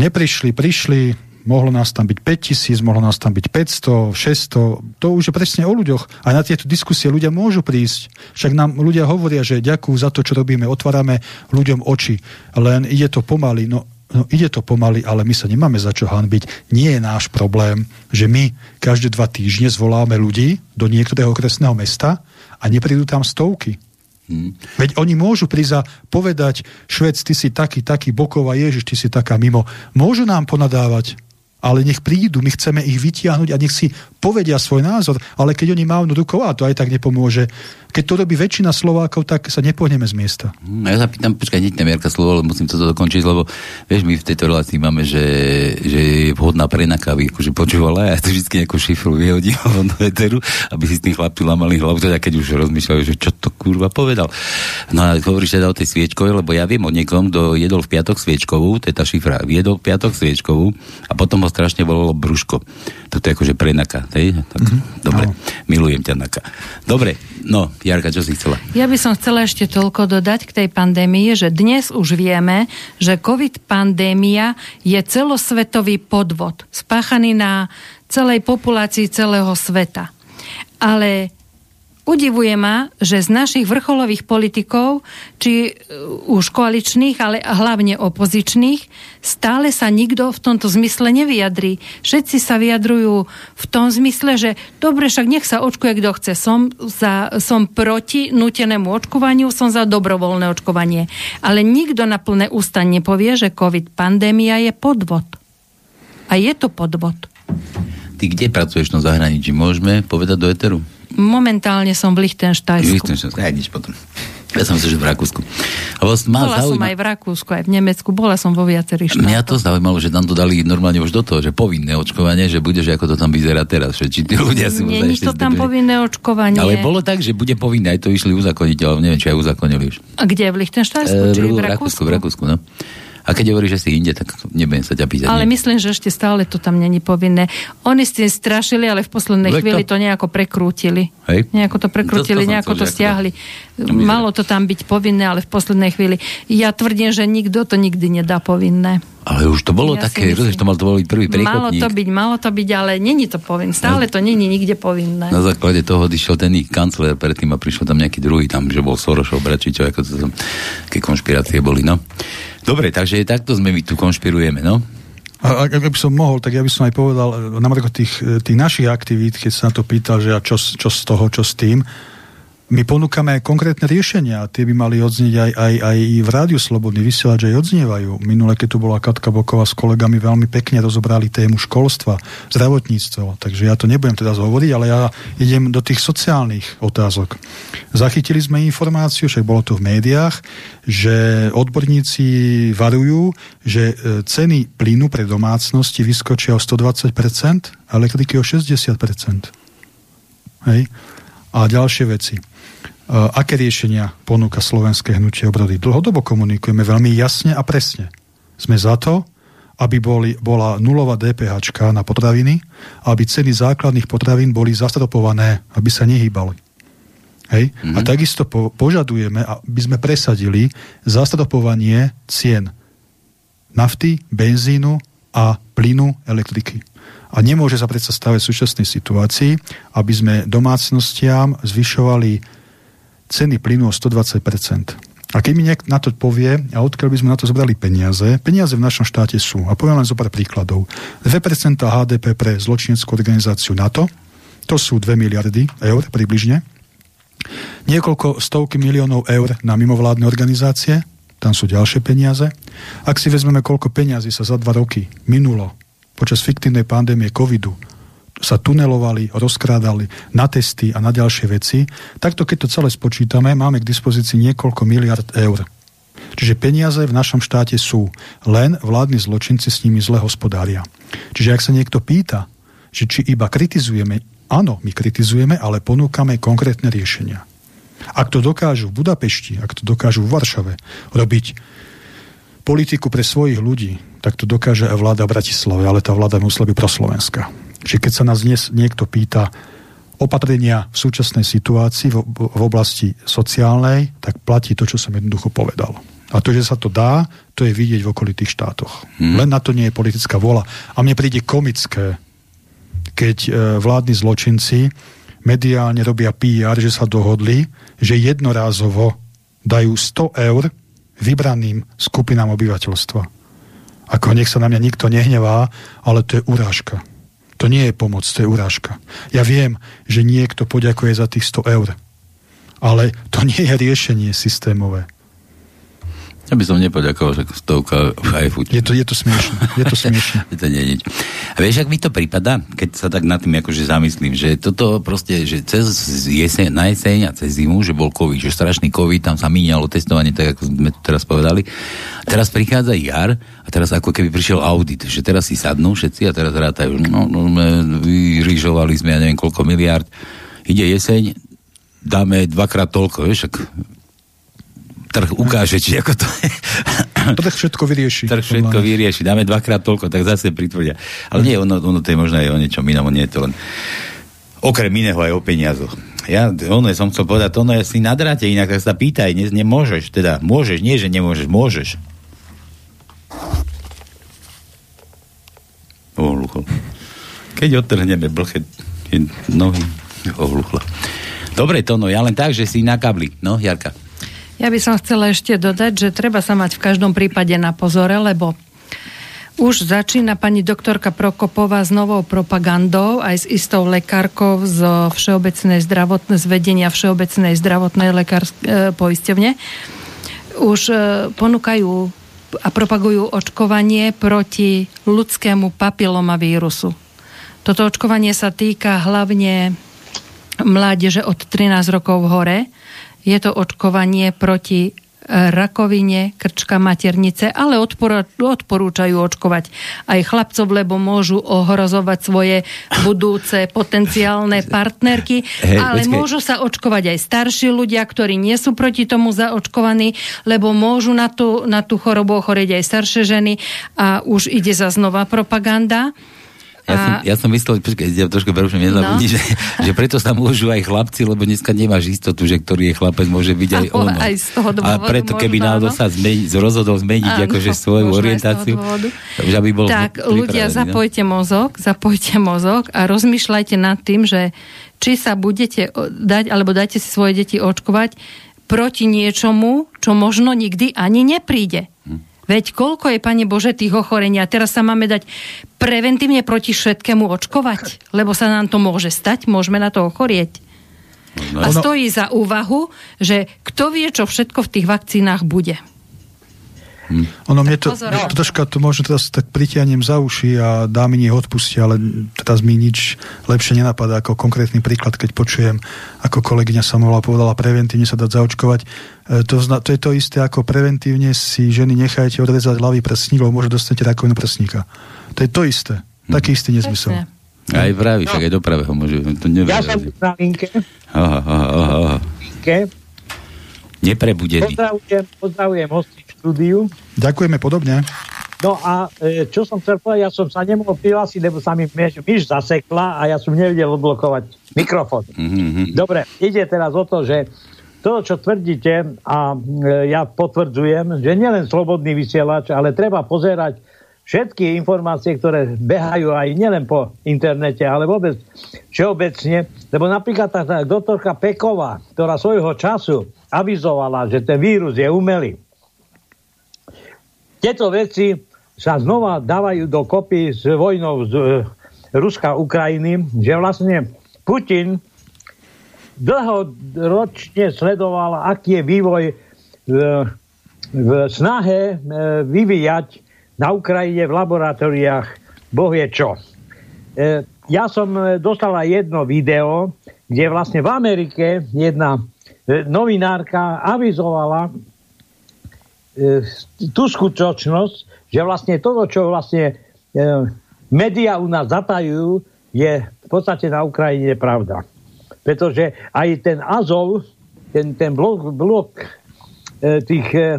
neprišli, prišli, mohlo nás tam byť 5000, mohlo nás tam byť 500, 600, to už je presne o ľuďoch. A na tieto diskusie ľudia môžu prísť. Však nám ľudia hovoria, že ďakujú za to, čo robíme, otvárame ľuďom oči, len ide to pomaly. No no ide to pomaly, ale my sa nemáme za čo hanbiť. Nie je náš problém, že my každé dva týždne zvoláme ľudí do niektorého okresného mesta a neprídu tam stovky. Hmm. Veď oni môžu prísť a povedať, Švec, ty si taký, taký, Boková, Ježiš, ty si taká mimo. Môžu nám ponadávať, ale nech prídu, my chceme ich vytiahnuť a nech si povedia svoj názor, ale keď oni mávnu rukou, a to aj tak nepomôže, keď to robí väčšina Slovákov, tak sa nepohneme z miesta. Hm, ja sa pýtam, počkaj, hneď Jarka slovo, ale musím to dokončiť, lebo vieš, my v tejto relácii máme, že, že je vhodná prenaka, aby akože počúvala, ja to vždy nejakú šifru vyhodím do eteru, aby si s tým chlapci lamali hlavu, teda keď už rozmýšľali, že čo to kurva povedal. No a hovoríš teda o tej sviečkovej, lebo ja viem o niekom, kto jedol v piatok sviečkovú, to je tá šifra, jedol v piatok sviečkovú a potom ho strašne bolelo brúško. Toto je akože prenaka, hej? Tak, mm-hmm. Dobre, no. milujem ťa, Naka. Dobre, no, Jarka, čo si chcela? Ja by som chcela ešte toľko dodať k tej pandémii, že dnes už vieme, že COVID pandémia je celosvetový podvod, spáchaný na celej populácii celého sveta. Ale Udivuje ma, že z našich vrcholových politikov, či uh, už koaličných, ale hlavne opozičných, stále sa nikto v tomto zmysle nevyjadrí. Všetci sa vyjadrujú v tom zmysle, že dobre, však nech sa očkuje kto chce. Som, za, som proti nutenému očkovaniu, som za dobrovoľné očkovanie. Ale nikto na plné ústa nepovie, že COVID pandémia je podvod. A je to podvod. Ty kde pracuješ na zahraničí? Môžeme povedať do Eteru? Momentálne som v Lichtenštajsku. Lichtenštajsku, aj nič potom. Ja som si, že v Rakúsku. A vlastne bola zaujíma... som aj v Rakúsku, aj v Nemecku, bola som vo viacerých štátoch. Mňa to zaujímalo, že tam to dali normálne už do toho, že povinné očkovanie, že bude, že ako to tam vyzerá teraz, že či tí ľudia si Nie, to tam povinné očkovanie. Ale bolo tak, že bude povinné, aj to išli uzakoniť, ale neviem, či aj uzakonili už. A kde, v Lichtenštajsku, e, či v, v Rakúsku? V Rakúsku, no. A keď hovoríš, že si inde, tak nebudem sa ťa pýtať. Ale nie. myslím, že ešte stále to tam není povinné. Oni s tým strašili, ale v poslednej Lek chvíli to nejako prekrútili. Hej. Nejako to prekrútili, to, to nejako to stiahli. To... Malo to tam byť povinné, ale v poslednej chvíli. Ja tvrdím, že nikto to nikdy nedá povinné. Ale už to bolo ja také, že to mal to boliť prvý priekopník. Malo to byť, malo to byť, ale není to povinné. Stále to není nikde povinné. Na základe toho odišiel ten ich kancler predtým a prišiel tam nejaký druhý, tam, že bol Sorošov, Bračičov, ako to tam, aké konšpirácie boli, no. Dobre, takže takto sme my tu konšpirujeme, no? A ak by som mohol, tak ja by som aj povedal, na tých, tých našich aktivít, keď sa na to pýtal, že a čo, čo z toho, čo s tým, my ponúkame konkrétne riešenia a tie by mali odznieť aj, aj, aj v Rádiu Slobodný vysielač aj odznievajú. Minule, keď tu bola Katka Boková s kolegami, veľmi pekne rozobrali tému školstva, zdravotníctvo. Takže ja to nebudem teda hovoriť, ale ja idem do tých sociálnych otázok. Zachytili sme informáciu, však bolo to v médiách, že odborníci varujú, že e, ceny plynu pre domácnosti vyskočia o 120%, a elektriky o 60%. Hej? A ďalšie veci aké riešenia ponúka slovenské hnutie obrody. Dlhodobo komunikujeme veľmi jasne a presne. Sme za to, aby boli, bola nulová DPH na potraviny aby ceny základných potravín boli zastropované, aby sa nehýbali. Hej? Mm-hmm. A mhm. takisto po, požadujeme, aby sme presadili zastropovanie cien nafty, benzínu a plynu, elektriky. A nemôže sa predsa stavať v súčasnej situácii, aby sme domácnostiam zvyšovali ceny plynu o 120%. A keď mi nejak na to povie, a odkiaľ by sme na to zobrali peniaze, peniaze v našom štáte sú. A poviem len zo pár príkladov. 2% HDP pre zločineckú organizáciu NATO, to sú 2 miliardy eur približne. Niekoľko stovky miliónov eur na mimovládne organizácie, tam sú ďalšie peniaze. Ak si vezmeme, koľko peniazy sa za dva roky minulo počas fiktívnej pandémie covidu sa tunelovali, rozkrádali na testy a na ďalšie veci, takto keď to celé spočítame, máme k dispozícii niekoľko miliard eur. Čiže peniaze v našom štáte sú, len vládni zločinci s nimi zle hospodária. Čiže ak sa niekto pýta, že či iba kritizujeme, áno, my kritizujeme, ale ponúkame konkrétne riešenia. Ak to dokážu v Budapešti, ak to dokážu v Varšave robiť politiku pre svojich ľudí, tak to dokáže aj vláda Bratislave, ale tá vláda musela byť proslovenská. Čiže keď sa nás dnes niekto pýta opatrenia v súčasnej situácii v, oblasti sociálnej, tak platí to, čo som jednoducho povedal. A to, že sa to dá, to je vidieť v okolitých štátoch. Hmm. Len na to nie je politická vola. A mne príde komické, keď e, vládni zločinci mediálne robia PR, že sa dohodli, že jednorázovo dajú 100 eur vybraným skupinám obyvateľstva. Ako nech sa na mňa nikto nehnevá, ale to je urážka. To nie je pomoc, to je urážka. Ja viem, že niekto poďakuje za tých 100 eur, ale to nie je riešenie systémové. Ja by som nepoďakoval, že stovka aj fuť. Je to, je to smiešne. Je to smiešne. to nie nič. A vieš, ak mi to prípada, keď sa tak nad tým akože zamyslím, že toto proste, že cez jeseň, na jeseň a cez zimu, že bol COVID, že strašný COVID, tam sa míňalo testovanie, tak ako sme tu teraz povedali. Teraz prichádza jar a teraz ako keby prišiel audit, že teraz si sadnú všetci a teraz rátajú, no, no vyrižovali sme, ja neviem koľko miliard, ide jeseň, dáme dvakrát toľko, vieš, ak trh ukáže, či ako to je. Trh všetko vyrieši. Trh všetko vyrieši. Dáme dvakrát toľko, tak zase pritvrdia. Ale nie, ono, ono to je možno aj o niečom inom, nie je to len okrem iného aj o peniazoch. Ja, ono som chcel povedať, ono je si nadráte, inak tak sa pýtaj, ne, nemôžeš, teda môžeš, nie, že nemôžeš, môžeš. Ohluchol. Keď odtrhneme blchet nohy, ohluchlo. Dobre, to no, ja len tak, že si na kabli. No, Jarka. Ja by som chcela ešte dodať, že treba sa mať v každom prípade na pozore, lebo už začína pani doktorka Prokopová s novou propagandou, aj s istou lekárkou z Všeobecnej zdravotnej zvedenia Všeobecnej zdravotnej lekárskej e, poisťovne. Už e, ponúkajú a propagujú očkovanie proti ľudskému papilomavírusu. Toto očkovanie sa týka hlavne mládeže od 13 rokov hore je to očkovanie proti e, rakovine, krčka maternice, ale odporúčajú očkovať aj chlapcov, lebo môžu ohrozovať svoje budúce potenciálne partnerky, hey, ale počkej. môžu sa očkovať aj starší ľudia, ktorí nie sú proti tomu zaočkovaní, lebo môžu na tú, na tú chorobu ochorieť aj staršie ženy a už ide za znova propaganda. Ja, som, ja som myslel, počkaj, ja trošku nezabudni, no. že, že preto sa môžu aj chlapci, lebo dneska nemáš istotu, že ktorý je chlapec, môže byť aj ono. Aj z toho dôvodu, a preto, keby náhodou sa zmeni, rozhodol zmeniť áno, akože svoju orientáciu, že aby bol Tak, ľudia, no? zapojte mozog, zapojte mozog a rozmýšľajte nad tým, že či sa budete dať, alebo dajte si svoje deti očkovať proti niečomu, čo možno nikdy ani nepríde. Veď koľko je, Pane Bože, tých ochorení a teraz sa máme dať preventívne proti všetkému očkovať, lebo sa nám to môže stať, môžeme na to ochorieť. No, a stojí za úvahu, že kto vie, čo všetko v tých vakcínach bude. Hm. Ono mne to, mne to troška to možno teraz tak pritianem za uši a dá mi nech odpustia, ale teraz mi nič lepšie nenapadá ako konkrétny príklad, keď počujem, ako kolegyňa Samola povedala, preventívne sa dať zaočkovať. E, to, zna, to je to isté, ako preventívne si ženy nechajte odrezať ľavý prsník, lebo môže dostať rakovinu prsníka. To je to isté. Hm. Taký istý nezmysel. Aj vraví, však aj do pravého môže. To ja som na linke. Aha, aha, aha. Neprebudený. Pozdravujem, pozdravujem hosti štúdiu. Ďakujeme podobne. No a e, čo som chcel povedať, ja som sa nemohol prihlásiť, lebo sa mi myš, myš zasekla a ja som nevedel odblokovať mikrofón. Mm-hmm. Dobre, ide teraz o to, že to, čo tvrdíte, a e, ja potvrdzujem, že nielen slobodný vysielač, ale treba pozerať všetky informácie, ktoré behajú aj nielen po internete, ale vôbec všeobecne, lebo napríklad tá, tá doktorka Peková, ktorá svojho času avizovala, že ten vírus je umelý, tieto veci sa znova dávajú do kopy s vojnou z e, Ruska Ukrajiny, že vlastne Putin dlhoročne sledoval, aký je vývoj v, v snahe e, vyvíjať na Ukrajine v laboratóriách boh je čo. E, ja som dostala jedno video, kde vlastne v Amerike jedna novinárka avizovala, E, tú skutočnosť, že vlastne toto, čo vlastne e, médiá u nás zatajujú, je v podstate na Ukrajine pravda. Pretože aj ten Azov, ten, ten blok, blok e, tých, e,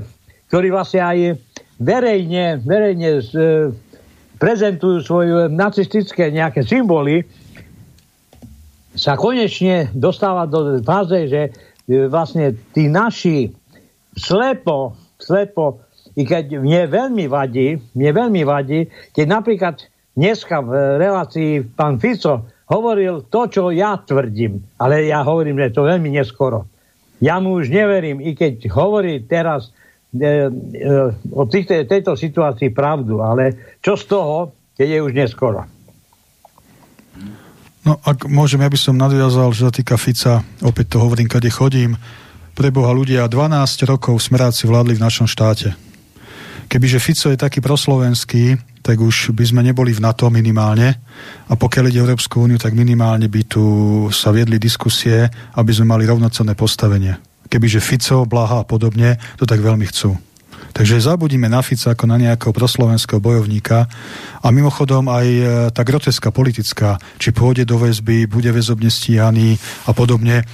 ktorí vlastne aj verejne, verejne e, prezentujú svoje nacistické nejaké symboly, sa konečne dostáva do fáze, že e, vlastne tí naši slepo slepo, i keď mne veľmi vadí, mne veľmi vadí, keď napríklad dneska v relácii pán Fico hovoril to, čo ja tvrdím, ale ja hovorím, že to veľmi neskoro. Ja mu už neverím, i keď hovorí teraz o týchto, tejto situácii pravdu, ale čo z toho, keď je už neskoro? No, ak môžem, ja by som nadviazal, že sa týka Fica, opäť to hovorím, kade chodím, pre Boha ľudia, 12 rokov smeráci vládli v našom štáte. Kebyže Fico je taký proslovenský, tak už by sme neboli v NATO minimálne a pokiaľ ide Európsku úniu, tak minimálne by tu sa viedli diskusie, aby sme mali rovnocenné postavenie. Kebyže Fico, Blaha a podobne to tak veľmi chcú. Takže zabudíme na Fica ako na nejakého proslovenského bojovníka a mimochodom aj e, tá groteska politická, či pôjde do väzby, bude väzobne stíhaný a podobne.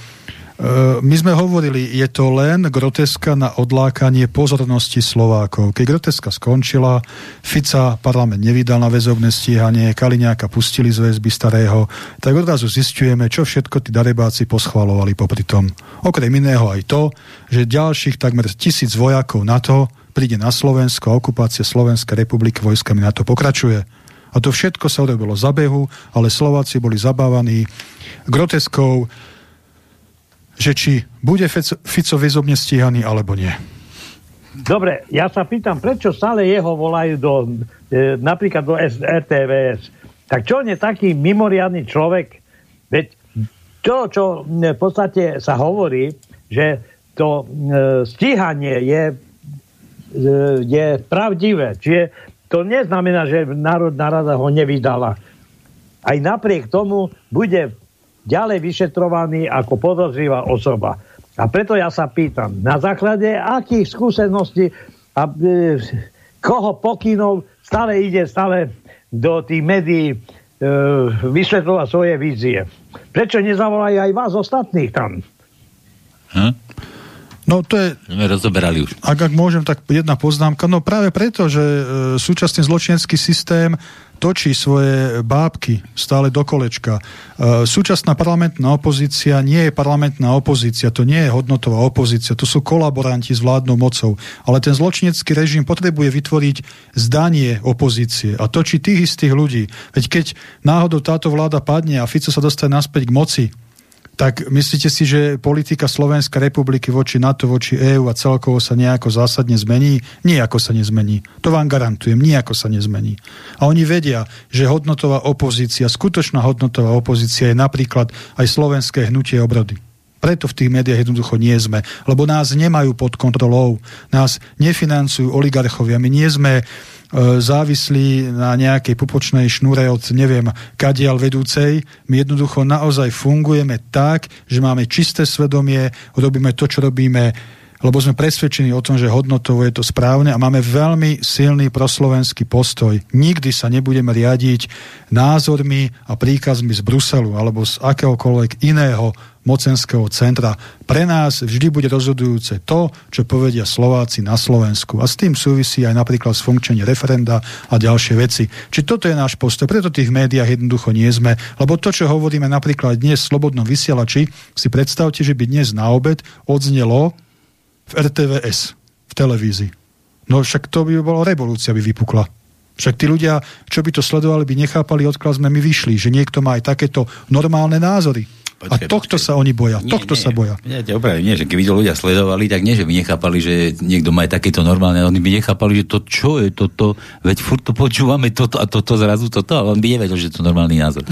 E, my sme hovorili, je to len groteska na odlákanie pozornosti Slovákov. Keď groteska skončila, Fica parlament nevydal na väzobné stíhanie, Kaliňáka pustili z väzby starého, tak odrazu zistujeme, čo všetko tí darebáci poschvalovali popri tom. Okrem iného aj to, že ďalších takmer tisíc vojakov NATO príde na Slovensko a okupácia Slovenskej republiky vojskami na to pokračuje. A to všetko sa urobilo za behu, ale Slováci boli zabávaní groteskou, že či bude Fico väzobne stíhaný alebo nie. Dobre, ja sa pýtam, prečo stále jeho volajú do, e, napríklad do RTVS. Tak čo on je taký mimoriadný človek? Veď to, čo v podstate sa hovorí, že to e, stíhanie je je pravdivé. Čiže to neznamená, že Národná rada ho nevydala. Aj napriek tomu bude ďalej vyšetrovaný ako podozrivá osoba. A preto ja sa pýtam, na základe akých skúseností a e, koho pokynov stále ide stále do tých médií e, vysvetľovať svoje vízie. Prečo nezavolajú aj vás ostatných tam? Hm? No to je... Sme rozoberali už. Ak, ak môžem, tak jedna poznámka. No práve preto, že e, súčasný zločinecký systém točí svoje bábky stále do kolečka. E, súčasná parlamentná opozícia nie je parlamentná opozícia, to nie je hodnotová opozícia, to sú kolaboranti s vládnou mocou. Ale ten zločinecký režim potrebuje vytvoriť zdanie opozície a točí tých istých ľudí. Veď keď náhodou táto vláda padne a Fico sa dostane naspäť k moci, tak myslíte si, že politika Slovenskej republiky voči NATO, voči EÚ a celkovo sa nejako zásadne zmení? Nijako sa nezmení. To vám garantujem, nijako sa nezmení. A oni vedia, že hodnotová opozícia, skutočná hodnotová opozícia je napríklad aj slovenské hnutie obrody. Preto v tých médiách jednoducho nie sme. Lebo nás nemajú pod kontrolou. Nás nefinancujú oligarchovia. My nie sme závislí na nejakej pupočnej šnúre od neviem kadial vedúcej. My jednoducho naozaj fungujeme tak, že máme čisté svedomie, robíme to, čo robíme lebo sme presvedčení o tom, že hodnotovo je to správne a máme veľmi silný proslovenský postoj. Nikdy sa nebudeme riadiť názormi a príkazmi z Bruselu alebo z akéhokoľvek iného mocenského centra. Pre nás vždy bude rozhodujúce to, čo povedia Slováci na Slovensku. A s tým súvisí aj napríklad sfunkčenie referenda a ďalšie veci. Či toto je náš postoj, preto tých médiách jednoducho nie sme. Lebo to, čo hovoríme napríklad dnes v Slobodnom vysielači, si predstavte, že by dnes na obed odznelo v RTVS, v televízii. No však to by bola revolúcia, by vypukla. Však tí ľudia, čo by to sledovali, by nechápali, odkiaľ sme my vyšli, že niekto má aj takéto normálne názory. Počkej, a tohto počkej. sa oni boja, nie, tohto nie, sa boja. Nie, opravdu, nie, že keby to ľudia sledovali, tak nie, že by nechápali, že niekto má aj takéto normálne, oni by nechápali, že to čo je toto, veď furt to počúvame toto a toto zrazu toto, ale on by nevedel, že to normálny názor.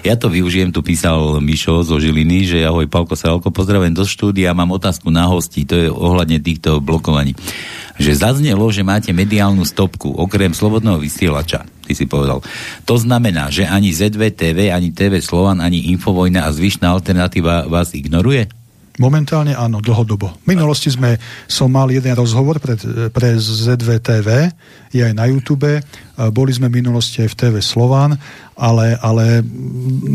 Ja to využijem, tu písal Mišo zo Žiliny, že ahoj Palko Salko, pozdravujem do štúdia, mám otázku na hosti, to je ohľadne týchto blokovaní že zaznelo, že máte mediálnu stopku, okrem slobodného vysielača, ty si povedal. To znamená, že ani ZVTV, ani TV Slovan, ani Infovojna a zvyšná alternatíva vás ignoruje? Momentálne áno, dlhodobo. V minulosti sme, som mal jeden rozhovor pre, pre ZVTV, je aj na YouTube, boli sme v minulosti aj v TV Slován ale, ale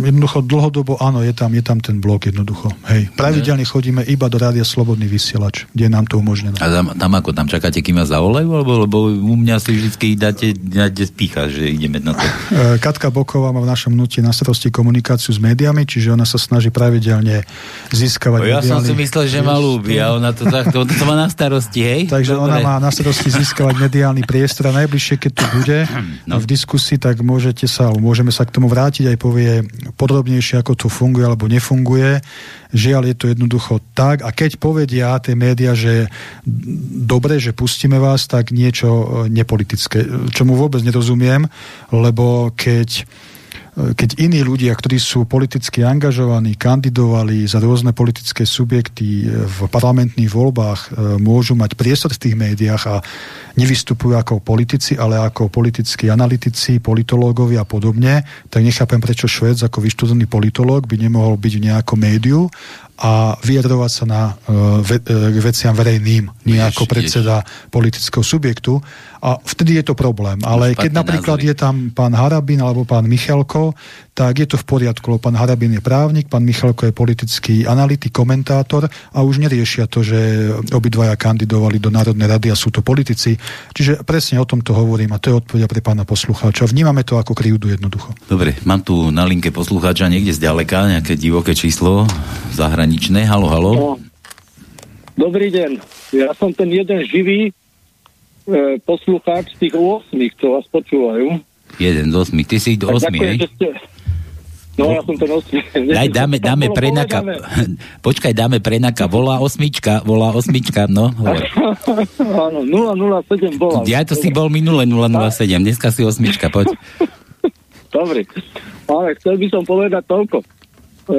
jednoducho dlhodobo áno, je tam, je tam ten blok jednoducho. Hej. Pravidelne chodíme iba do rádia Slobodný vysielač, kde je nám to umožnené. A tam, tam ako, tam čakáte, kým vás zavolajú, alebo lebo u mňa si vždy dáte, dáte spícha, že ideme na to. E, Katka Boková má v našom nutí na starosti komunikáciu s médiami, čiže ona sa snaží pravidelne získavať Ja mediálny... som si myslel, že má ľúbi a ona to, tak, to, to má na starosti, hej? Takže Dobre. ona má na starosti získavať mediálny priestor teda najbližšie, keď to bude no. v diskusii, tak môžete sa, môžeme sa k tomu vrátiť aj povie podrobnejšie, ako to funguje alebo nefunguje. Žiaľ, je to jednoducho tak. A keď povedia tie médiá, že dobre, že pustíme vás, tak niečo e, nepolitické. Čomu vôbec nerozumiem, lebo keď keď iní ľudia, ktorí sú politicky angažovaní, kandidovali za rôzne politické subjekty v parlamentných voľbách, e, môžu mať priestor v tých médiách a nevystupujú ako politici, ale ako politickí analytici, politológovia a podobne, tak nechápem, prečo Švec ako vyštudovaný politológ by nemohol byť v nejakom médiu a vyjadrovať sa na uh, ve, uh, veciam verejným, nie ako predseda politického subjektu. A vtedy je to problém. Ale keď napríklad názory. je tam pán Harabin alebo pán Michalko, tak je to v poriadku, lebo pán Harabin je právnik, pán Michalko je politický analytik, komentátor a už neriešia to, že obidvaja kandidovali do Národnej rady a sú to politici. Čiže presne o tomto hovorím a to je odpoveď pre pána poslucháča. Vnímame to ako krivdu jednoducho. Dobre, mám tu na linke poslucháča niekde z ďaleka, nejaké divoké číslo zahraničné. Halo, halo. No. Dobrý deň. Ja som ten jeden živý e, poslucháč z tých 8, čo vás počúvajú. Jeden z 8. Ty si do 8, hej? Ste... No, ja som ten 8. Daj, dáme, dáme prenaka. Počkaj, dáme prenaka. Volá osmička, volá osmička, no. Áno, 007 bola. Ja to si bol minule 007, dneska si osmička, poď. Dobre, ale chcel by som povedať toľko. E,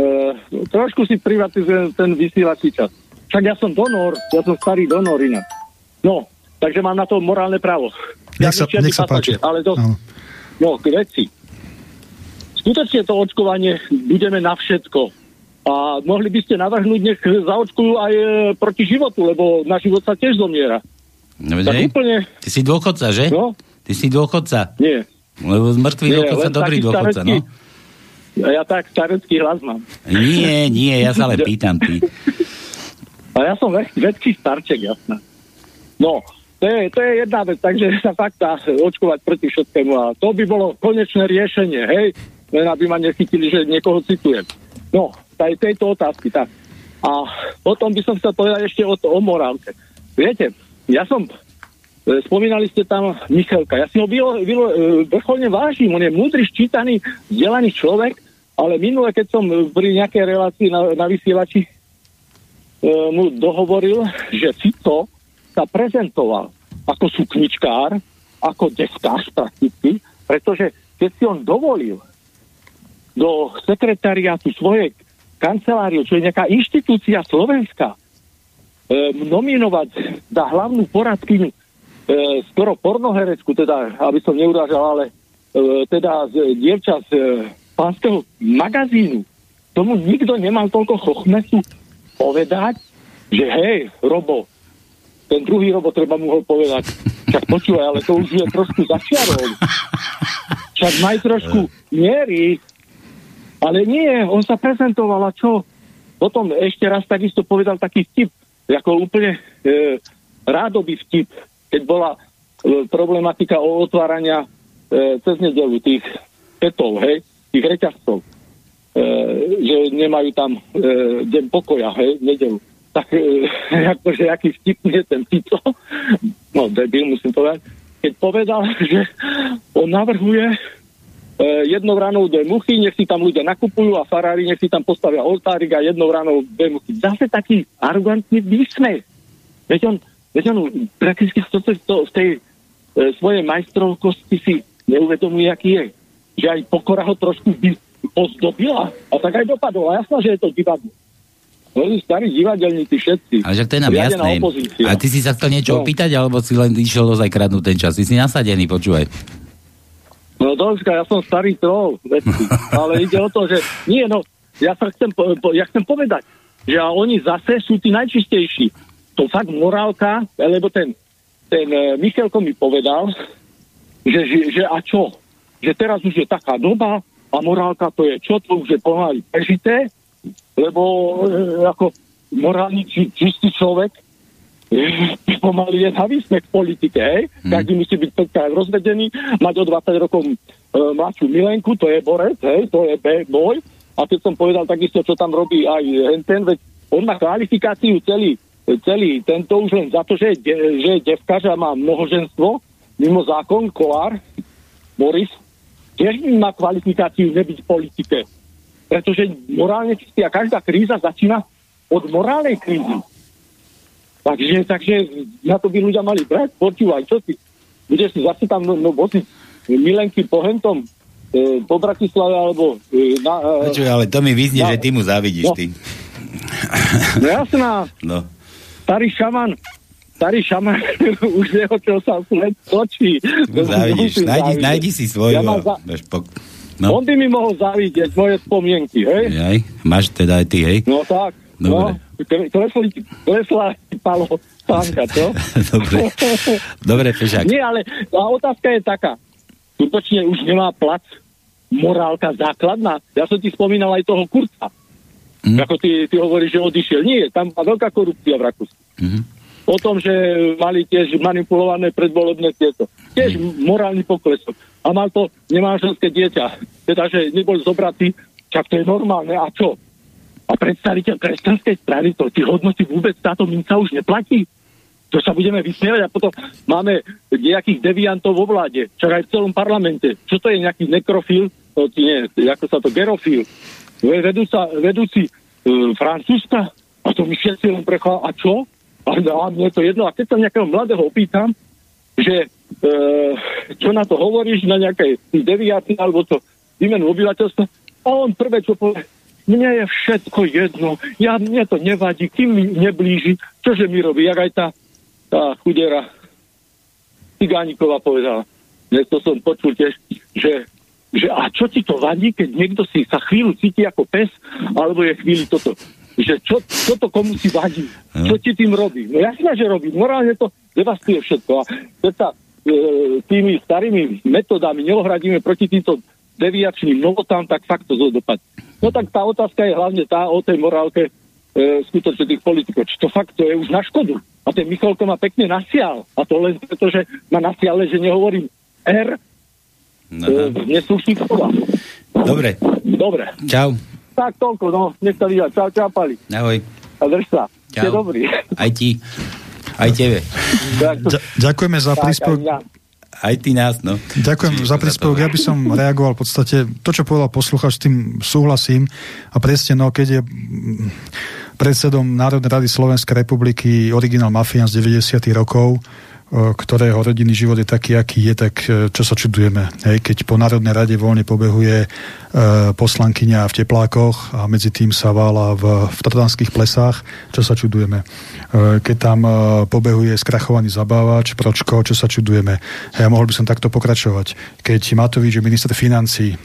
trošku si privatizujem ten vysielací čas. Však ja som donor, ja som starý donor inak. No, takže mám na to morálne právo. Nech sa, nech sa páči. Ale to, no. no, k veci. Skutočne to očkovanie budeme na všetko. A mohli by ste navrhnúť, nech zaočkujú aj e, proti životu, lebo na život sa tiež zomiera. No, tak úplne... Ty si dôchodca, že? No? Ty si dôchodca. Nie. Lebo mŕtvý nie, dôchodca, dobrý dôchodca, no? Ja tak starecký hlas mám. Nie, nie, ja sa ale pýtam ty. A ja som väčší starček, jasná. No, to je, to je jedna vec, takže sa fakt dá očkovať proti všetkému a to by bolo konečné riešenie, hej? Len aby ma nechytili, že niekoho citujem. No, aj tejto otázky, tak. A potom by som chcel povedať ešte o, o morálke. Viete, ja som, e, spomínali ste tam Michalka, ja si ho bylo, bylo, e, vrcholne vážim, on je múdry, ščítaný, vzdelaný človek, ale minule, keď som pri nejakej relácii na, na vysielači e, mu dohovoril, že Fico sa prezentoval ako sukničkár, ako deskář prakticky, pretože keď si on dovolil do sekretariátu svojej kancelárie, čo je nejaká inštitúcia Slovenska, e, nominovať za hlavnú poradkyňu e, skoro pornoherecku, teda, aby som neurážal, ale e, teda z, dievča z e, pánskeho magazínu, tomu nikto nemal toľko chochmesu povedať, že hej, Robo, ten druhý robot treba mu ho povedať. Však počúvaj, ale to už je trošku začiarov. Však maj trošku miery. Ale nie, on sa prezentoval a čo? Potom ešte raz takisto povedal taký vtip, ako úplne e, rádobý vtip, keď bola e, problematika o otvárania e, cez nedelu tých petov, hej, tých reťazcov, e, že nemajú tam e, deň pokoja, hej, nedelu. Tak e, akože aký vtipný je ten Fico, no debil musím povedať, keď povedal, že on navrhuje jednou ranou dve muchy, nech si tam ľudia nakupujú a farári nech si tam postavia oltárik a jednou ranou dve muchy. Zase taký arrogantný výsmech. Veď on, veď on prakticky to, to, to, v tej e, svojej majstrovkosti si neuvedomuje, aký je. Že aj pokora ho trošku by pozdobila a tak aj dopadlo. A jasno, že je to divadlo. Boli starí divadelníci všetci. Ale že to je nám jasné. A ty si sa chcel niečo no. opýtať, alebo si len išiel dozaj kradnúť ten čas? Ty si nasadený, počúvaj. No Dožka, ja som starý troll, ale ide o to, že nie, no, ja sa chcem, po, po, ja chcem povedať, že a oni zase sú tí najčistejší. To fakt morálka, lebo ten, ten uh, Michalko mi povedal, že, že, že a čo? Že teraz už je taká doba a morálka to je čo? To už je pomaly prežité lebo e, ako morálny či, čistý človek pomaly výsmech v politike, hej? Hmm. Každý musí byť 5 rozvedený, mať o 20 rokov e, mladšiu milenku, to je borec, hej? To je boj. A keď som povedal takisto, čo tam robí aj ten, veď on má kvalifikáciu celý, celý tento už len za to, že je, de, že je devka, že má mnohoženstvo, mimo zákon, Kolár, Boris, tiež má kvalifikáciu nebyť v politike. Pretože morálne čistý a každá kríza začína od morálnej krízy. Takže, takže na to by ľudia mali brať. Počúvaj, čo ty? Budeš si zase tam no, no, milenky po hentom e, po Bratislave alebo... E, na, e, Počuj, ale to mi vyznie, na, že ty mu závidíš, no, ty. No jasná. No. Starý šaman, starý šaman už jeho, čo sa svet točí. Závidíš, nájdi, nájdi si svoju. Ja za... po... no. On by mi mohol závidieť moje spomienky, hej? Aj, máš teda aj ty, hej? No tak. Dobre. No, klesla, klesla palo pánka, čo? Dobre. Dobre, Fešák. Nie, ale a otázka je taká. Skutočne už nemá plac morálka základná. Ja som ti spomínal aj toho Kurca. Mm. Ako ty, ty hovoríš, že odišiel. Nie, tam má veľká korupcia v Rakúsku. Mm. O tom, že mali tiež manipulované predvolebné tieto. Tiež mm. morálny poklesok. A mal to nemáželské dieťa. Teda, že nebol zobratý, čak to je normálne. A čo? A predstaviteľ kresťanskej strany, to tie hodnoty vôbec táto minca už neplatí. To sa budeme vysmievať a potom máme nejakých deviantov vo vláde, čo aj v celom parlamente. Čo to je nejaký nekrofil? To, nie, ako sa to gerofil vedúca, vedúci e, Francúzska a to mi všetci len prechá, a čo? A, a mne to jedno. A keď sa nejakého mladého opýtam, že e, čo na to hovoríš, na nejakej deviácii alebo to výmenu obyvateľstva, a on prvé, čo povie, mne je všetko jedno, ja, mne to nevadí, kým mi neblíži, čože mi robí, jak aj tá, tá chudera Cigániková povedala. Dnes to som počul tiež, že že a čo ti to vadí, keď niekto si sa chvíľu cíti ako pes, alebo je chvíli toto. Že čo, čo to komu si vadí? Čo ti tým robí? No jasné, že robí. Morálne to devastuje všetko. A sa e, tými starými metodami neohradíme proti týmto deviačným novotám, tak fakt to zle dopad. No tak tá otázka je hlavne tá o tej morálke e, skutočne tých politikov. Či to fakt to je už na škodu. A ten Michalko ma pekne nasial. A to len preto, že ma nasiale, že nehovorím R, No, Neslušný slova. Dobre. Dobre. Čau. Tak toľko, no. Nech sa vyjať. Čau, čau, Pali. Ahoj. A drž sa. Čau. Ste dobrý. Aj ti. Aj tebe. ďakujeme za príspevok. Aj ty nás, no. Ďakujem Čiže za príspevok. Ja by som reagoval v podstate, to, čo povedal posluchač, s tým súhlasím. A presne, no, keď je predsedom Národnej rady Slovenskej republiky originál Mafián z 90. rokov, ktorého rodinný život je taký, aký je, tak e, čo sa čudujeme. Hej, keď po Národnej rade voľne pobehuje e, poslankyňa v teplákoch a medzi tým sa vála v, v tatanských plesách, čo sa čudujeme. E, keď tam e, pobehuje skrachovaný zabávač, pročko, čo sa čudujeme. Hej, mohol by som takto pokračovať. Keď Matovič je minister financí,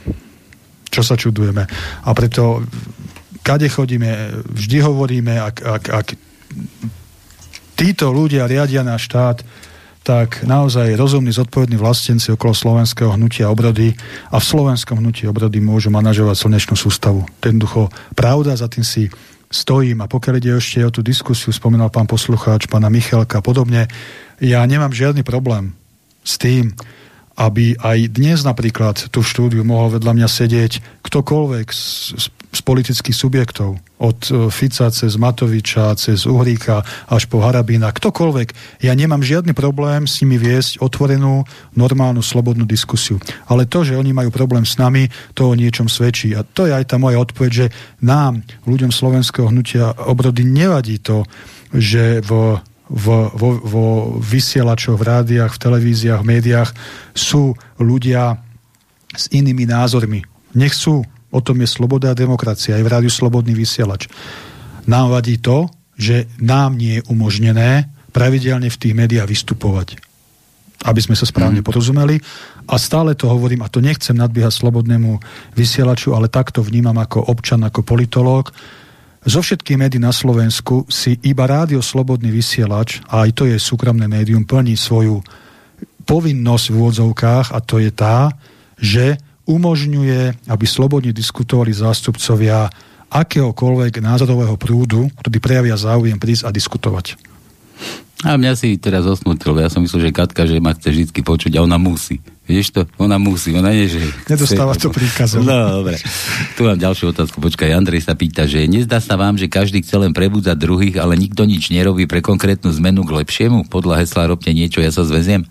čo sa čudujeme. A preto kade chodíme, vždy hovoríme, ak, ak, ak títo ľudia riadia náš štát, tak naozaj rozumní, zodpovední vlastenci okolo slovenského hnutia obrody a v slovenskom hnutí obrody môžu manažovať slnečnú sústavu. Jednoducho pravda, za tým si stojím. A pokiaľ ide ešte o tú diskusiu, spomínal pán poslucháč, pána Michalka a podobne, ja nemám žiadny problém s tým, aby aj dnes napríklad tú štúdiu mohol vedľa mňa sedieť ktokoľvek z, z, z politických subjektov. Od e, Fica cez Matoviča, cez Uhríka až po Harabína, ktokoľvek. Ja nemám žiadny problém s nimi viesť otvorenú, normálnu, slobodnú diskusiu. Ale to, že oni majú problém s nami, to o niečom svedčí. A to je aj tá moja odpoveď, že nám, ľuďom slovenského hnutia obrody, nevadí to, že v vo, vo, vo vysielačoch, v rádiách, v televíziách, v médiách sú ľudia s inými názormi. Nech sú. O tom je sloboda a demokracia. Aj v rádiu Slobodný vysielač. Nám vadí to, že nám nie je umožnené pravidelne v tých médiách vystupovať. Aby sme sa správne mm. porozumeli. A stále to hovorím, a to nechcem nadbiehať slobodnému vysielaču, ale takto vnímam ako občan, ako politológ, zo všetkých médií na Slovensku si iba rádio Slobodný vysielač, a aj to je súkromné médium, plní svoju povinnosť v úvodzovkách a to je tá, že umožňuje, aby slobodne diskutovali zástupcovia akéhokoľvek názorového prúdu, ktorí prejavia záujem prísť a diskutovať. A mňa si teraz osmutil, ja som myslel, že Katka, že ma chce vždy počuť a ona musí. Vieš to, ona musí, ona nie, že... Nedostáva to príkazom. No, dobre. Tu mám ďalšiu otázku. Počkaj, Andrej sa pýta, že nezdá sa vám, že každý chce len prebudzať druhých, ale nikto nič nerobí pre konkrétnu zmenu k lepšiemu? Podľa hesla robte niečo, ja sa zväziem?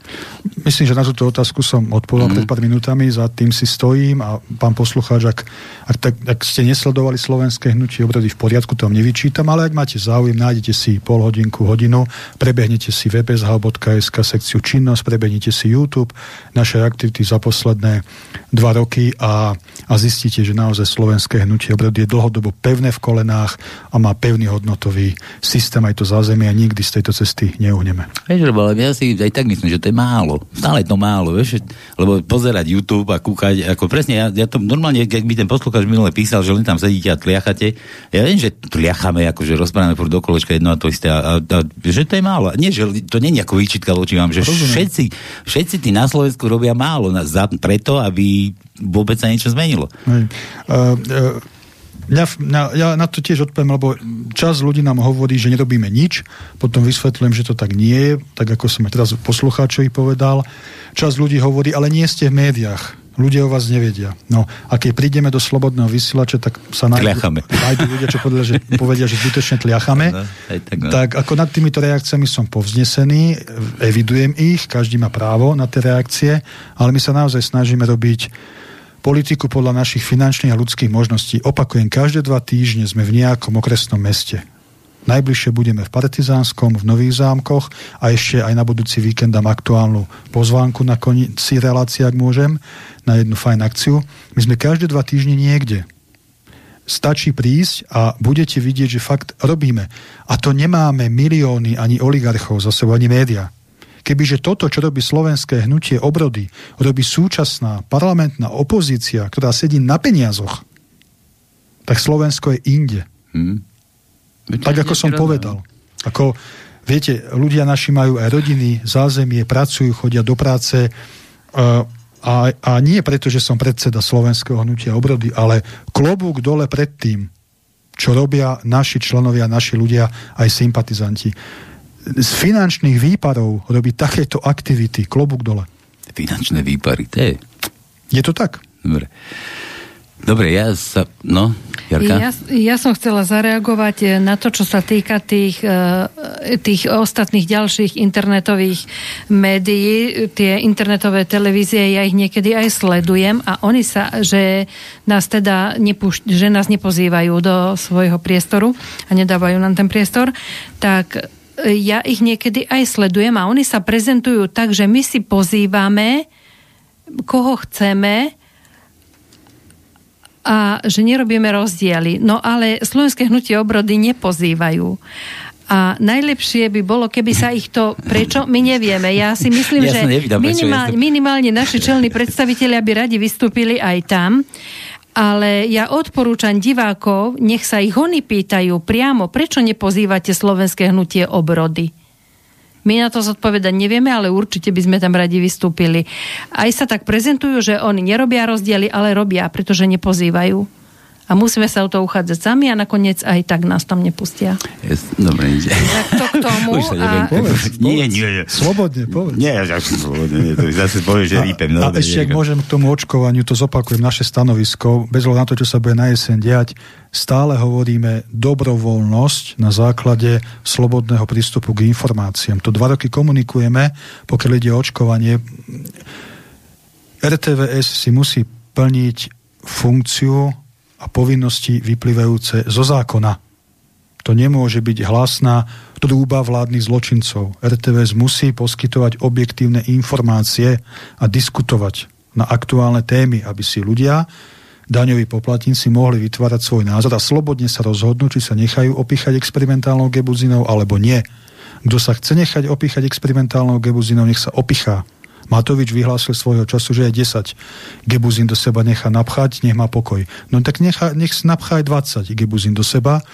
Myslím, že na túto otázku som odpovedal mm. pred pár minútami, za tým si stojím a pán poslucháč, ak, ak, tak, ak ste nesledovali slovenské hnutie obrody v poriadku, to vám nevyčítam, ale ak máte záujem, nájdete si pol hodinku, hodinu, prebehnete si websh.sk sekciu činnosť, prebehnete si YouTube, naše aktivity za posledné dva roky a, a zistíte, že naozaj slovenské hnutie obrod je dlhodobo pevné v kolenách a má pevný hodnotový systém aj to zázemie a nikdy z tejto cesty neuhneme. Vieš, ale ja si aj tak myslím, že to je málo. Stále je to málo, vieš, lebo pozerať YouTube a kúkať, ako presne, ja, ja to normálne, keď by ten poslucháč minule písal, že len tam sedíte a tliachate, ja viem, že tliachame, akože rozprávame furt do kolečka jedno a to isté, a, a, a, že to je málo. Nie, že to nie je ako výčitka voči vám, že všetci, všetci tí na Slovensku robia málo na, za, preto, aby vôbec sa niečo zmenilo. Uh, uh, ja na to tiež odpoviem, lebo čas ľudí nám hovorí, že nerobíme nič, potom vysvetľujem, že to tak nie je, tak ako som aj teraz poslucháčovi povedal. Čas ľudí hovorí, ale nie ste v médiách. Ľudia o vás nevedia. No a keď prídeme do slobodného vysielača, tak sa nájdú, nájdú ľudia, čo povedia, že, povedia, že zbytočne tliachame. No, tak, no. tak ako nad týmito reakciami som povznesený, evidujem ich, každý má právo na tie reakcie, ale my sa naozaj snažíme robiť politiku podľa našich finančných a ľudských možností. Opakujem, každé dva týždne sme v nejakom okresnom meste. Najbližšie budeme v Partizánskom, v Nových zámkoch a ešte aj na budúci víkend dám aktuálnu pozvánku na konci relácie, ak môžem, na jednu fajn akciu. My sme každé dva týždne niekde. Stačí prísť a budete vidieť, že fakt robíme. A to nemáme milióny ani oligarchov za sebou, ani média. Kebyže toto, čo robí slovenské hnutie obrody, robí súčasná parlamentná opozícia, ktorá sedí na peniazoch, tak Slovensko je inde. Hmm. Tak ako som povedal. Ako, viete, ľudia naši majú aj rodiny, zázemie, pracujú, chodia do práce uh, a, a nie preto, že som predseda slovenského hnutia obrody, ale klobúk dole pred tým, čo robia naši členovia, naši ľudia, aj sympatizanti. Z finančných výparov robiť takéto aktivity, klobúk dole. Finančné výpary, to je... Je to tak? Dobre. Dobre, ja sa... No, Jarka? Ja, ja som chcela zareagovať eh, na to, čo sa týka tých, eh, tých ostatných ďalších internetových médií, tie internetové televízie, ja ich niekedy aj sledujem a oni sa, že nás teda nepušť, že nás nepozývajú do svojho priestoru a nedávajú nám ten priestor, tak eh, ja ich niekedy aj sledujem a oni sa prezentujú tak, že my si pozývame koho chceme a že nerobíme rozdiely. No ale slovenské hnutie obrody nepozývajú. A najlepšie by bolo, keby sa ich to... Prečo? My nevieme. Ja si myslím, ja že minimál, minimálne naši čelní predstavitelia by radi vystúpili aj tam. Ale ja odporúčam divákov, nech sa ich oni pýtajú priamo, prečo nepozývate slovenské hnutie obrody. My na to zodpovedať nevieme, ale určite by sme tam radi vystúpili. Aj sa tak prezentujú, že oni nerobia rozdiely, ale robia, pretože nepozývajú a musíme sa o to uchádzať sami a nakoniec aj tak nás tam nepustia. Yes, dobre, ide. Tak to k tomu. Už sa a... povedz, nie, nie, nie. Slobodne, povedz. Nie, ja slobodne, nie, to zase povie, že rýpem. No, a ešte, ak môžem k tomu očkovaniu, to zopakujem naše stanovisko, bez na to, čo sa bude na jeseň diať, stále hovoríme dobrovoľnosť na základe slobodného prístupu k informáciám. To dva roky komunikujeme, pokiaľ ide o očkovanie. RTVS si musí plniť funkciu a povinnosti vyplývajúce zo zákona. To nemôže byť hlasná trúba vládnych zločincov. RTVS musí poskytovať objektívne informácie a diskutovať na aktuálne témy, aby si ľudia, daňoví poplatníci, mohli vytvárať svoj názor a slobodne sa rozhodnúť, či sa nechajú opíchať experimentálnou gebuzinou alebo nie. Kto sa chce nechať opíchať experimentálnou gebuzinou, nech sa opichá. Matovič vyhlásil svojho času, že je 10 gebuzín do seba nechá napchať, nech má pokoj. No tak nechá, nech napchá aj 20 gebuzín do seba,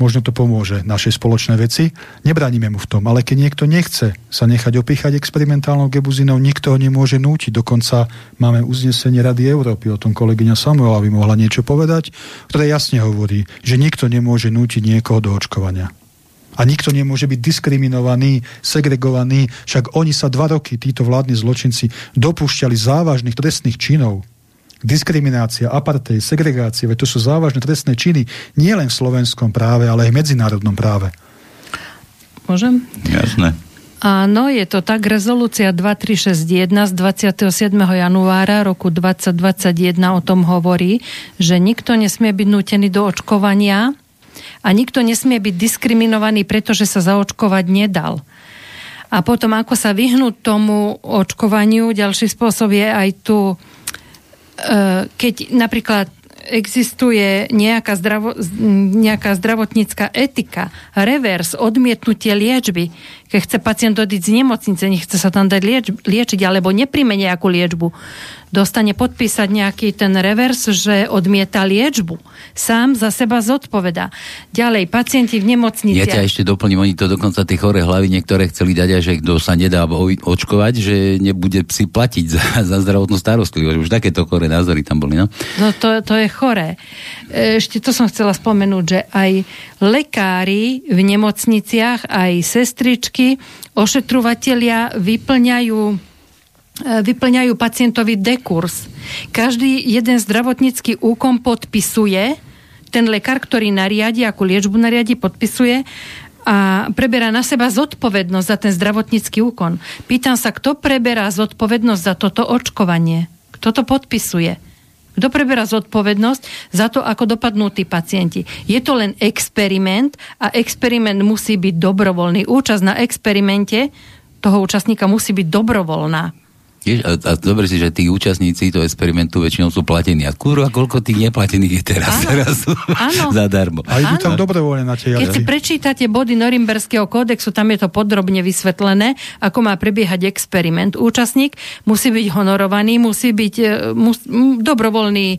možno to pomôže našej spoločnej veci. Nebránime mu v tom, ale keď niekto nechce sa nechať opíchať experimentálnou gebuzinou, nikto ho nemôže nútiť. Dokonca máme uznesenie Rady Európy, o tom kolegyňa Samuela by mohla niečo povedať, ktoré jasne hovorí, že nikto nemôže nútiť niekoho do očkovania. A nikto nemôže byť diskriminovaný, segregovaný, však oni sa dva roky, títo vládni zločinci, dopúšťali závažných trestných činov. Diskriminácia, apartheid, segregácia, veď to sú závažné trestné činy nielen v slovenskom práve, ale aj v medzinárodnom práve. Môžem? Jasné. Áno, je to tak. Rezolúcia 2361 z 27. januára roku 2021 o tom hovorí, že nikto nesmie byť nutený do očkovania a nikto nesmie byť diskriminovaný, pretože sa zaočkovať nedal. A potom, ako sa vyhnúť tomu očkovaniu, ďalší spôsob je aj tu, e, keď napríklad existuje nejaká, zdravo, nejaká zdravotnícka etika, revers, odmietnutie liečby, keď chce pacient odísť z nemocnice, nechce sa tam dať lieč, liečiť, alebo nepríjme nejakú liečbu, dostane podpísať nejaký ten revers, že odmieta liečbu. Sám za seba zodpoveda. Ďalej, pacienti v nemocnici. Ja ťa ešte doplním, oni to dokonca tie chore hlavy niektoré chceli dať že kto sa nedá očkovať, že nebude si platiť za, za zdravotnú starostlivosť. Už takéto chore názory tam boli, no? No to, to je choré. Ešte to som chcela spomenúť, že aj lekári v nemocniciach, aj sestričky, ošetrovatelia vyplňajú E, vyplňajú pacientovi dekurs. Každý jeden zdravotnícky úkon podpisuje, ten lekár, ktorý nariadi, akú liečbu nariadi, podpisuje a preberá na seba zodpovednosť za ten zdravotnícky úkon. Pýtam sa, kto preberá zodpovednosť za toto očkovanie? Kto to podpisuje? Kto zodpovednosť za to, ako dopadnú tí pacienti? Je to len experiment a experiment musí byť dobrovoľný. Účasť na experimente toho účastníka musí byť dobrovoľná. A, a dobre si, že tí účastníci toho experimentu väčšinou sú platení. A kurva, koľko tých neplatených je teraz? Áno, teraz áno. zadarmo. A idú tam dobrovoľne na tie Keď si prečítate body Norimberského kódexu, tam je to podrobne vysvetlené, ako má prebiehať experiment. Účastník musí byť honorovaný, musí byť e, mus, dobrovoľný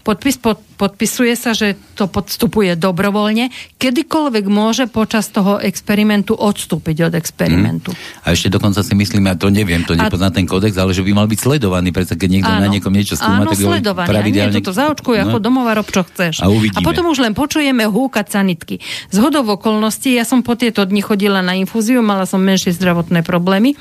podpis, pod, podpisuje sa, že to podstupuje dobrovoľne, kedykoľvek môže počas toho experimentu odstúpiť od experimentu. Hmm. A ešte dokonca si myslím, ja to neviem, to nepozná ten kódex, ale že by mal byť sledovaný, pretože keď niekto áno, na niekom niečo skúma, áno, tak sledovaný. pravidelne... Nie, toto zaočkuj no. ako domova rob, čo chceš. A, uvidíme. a potom už len počujeme húkať sanitky. Z hodov okolností, ja som po tieto dni chodila na infúziu, mala som menšie zdravotné problémy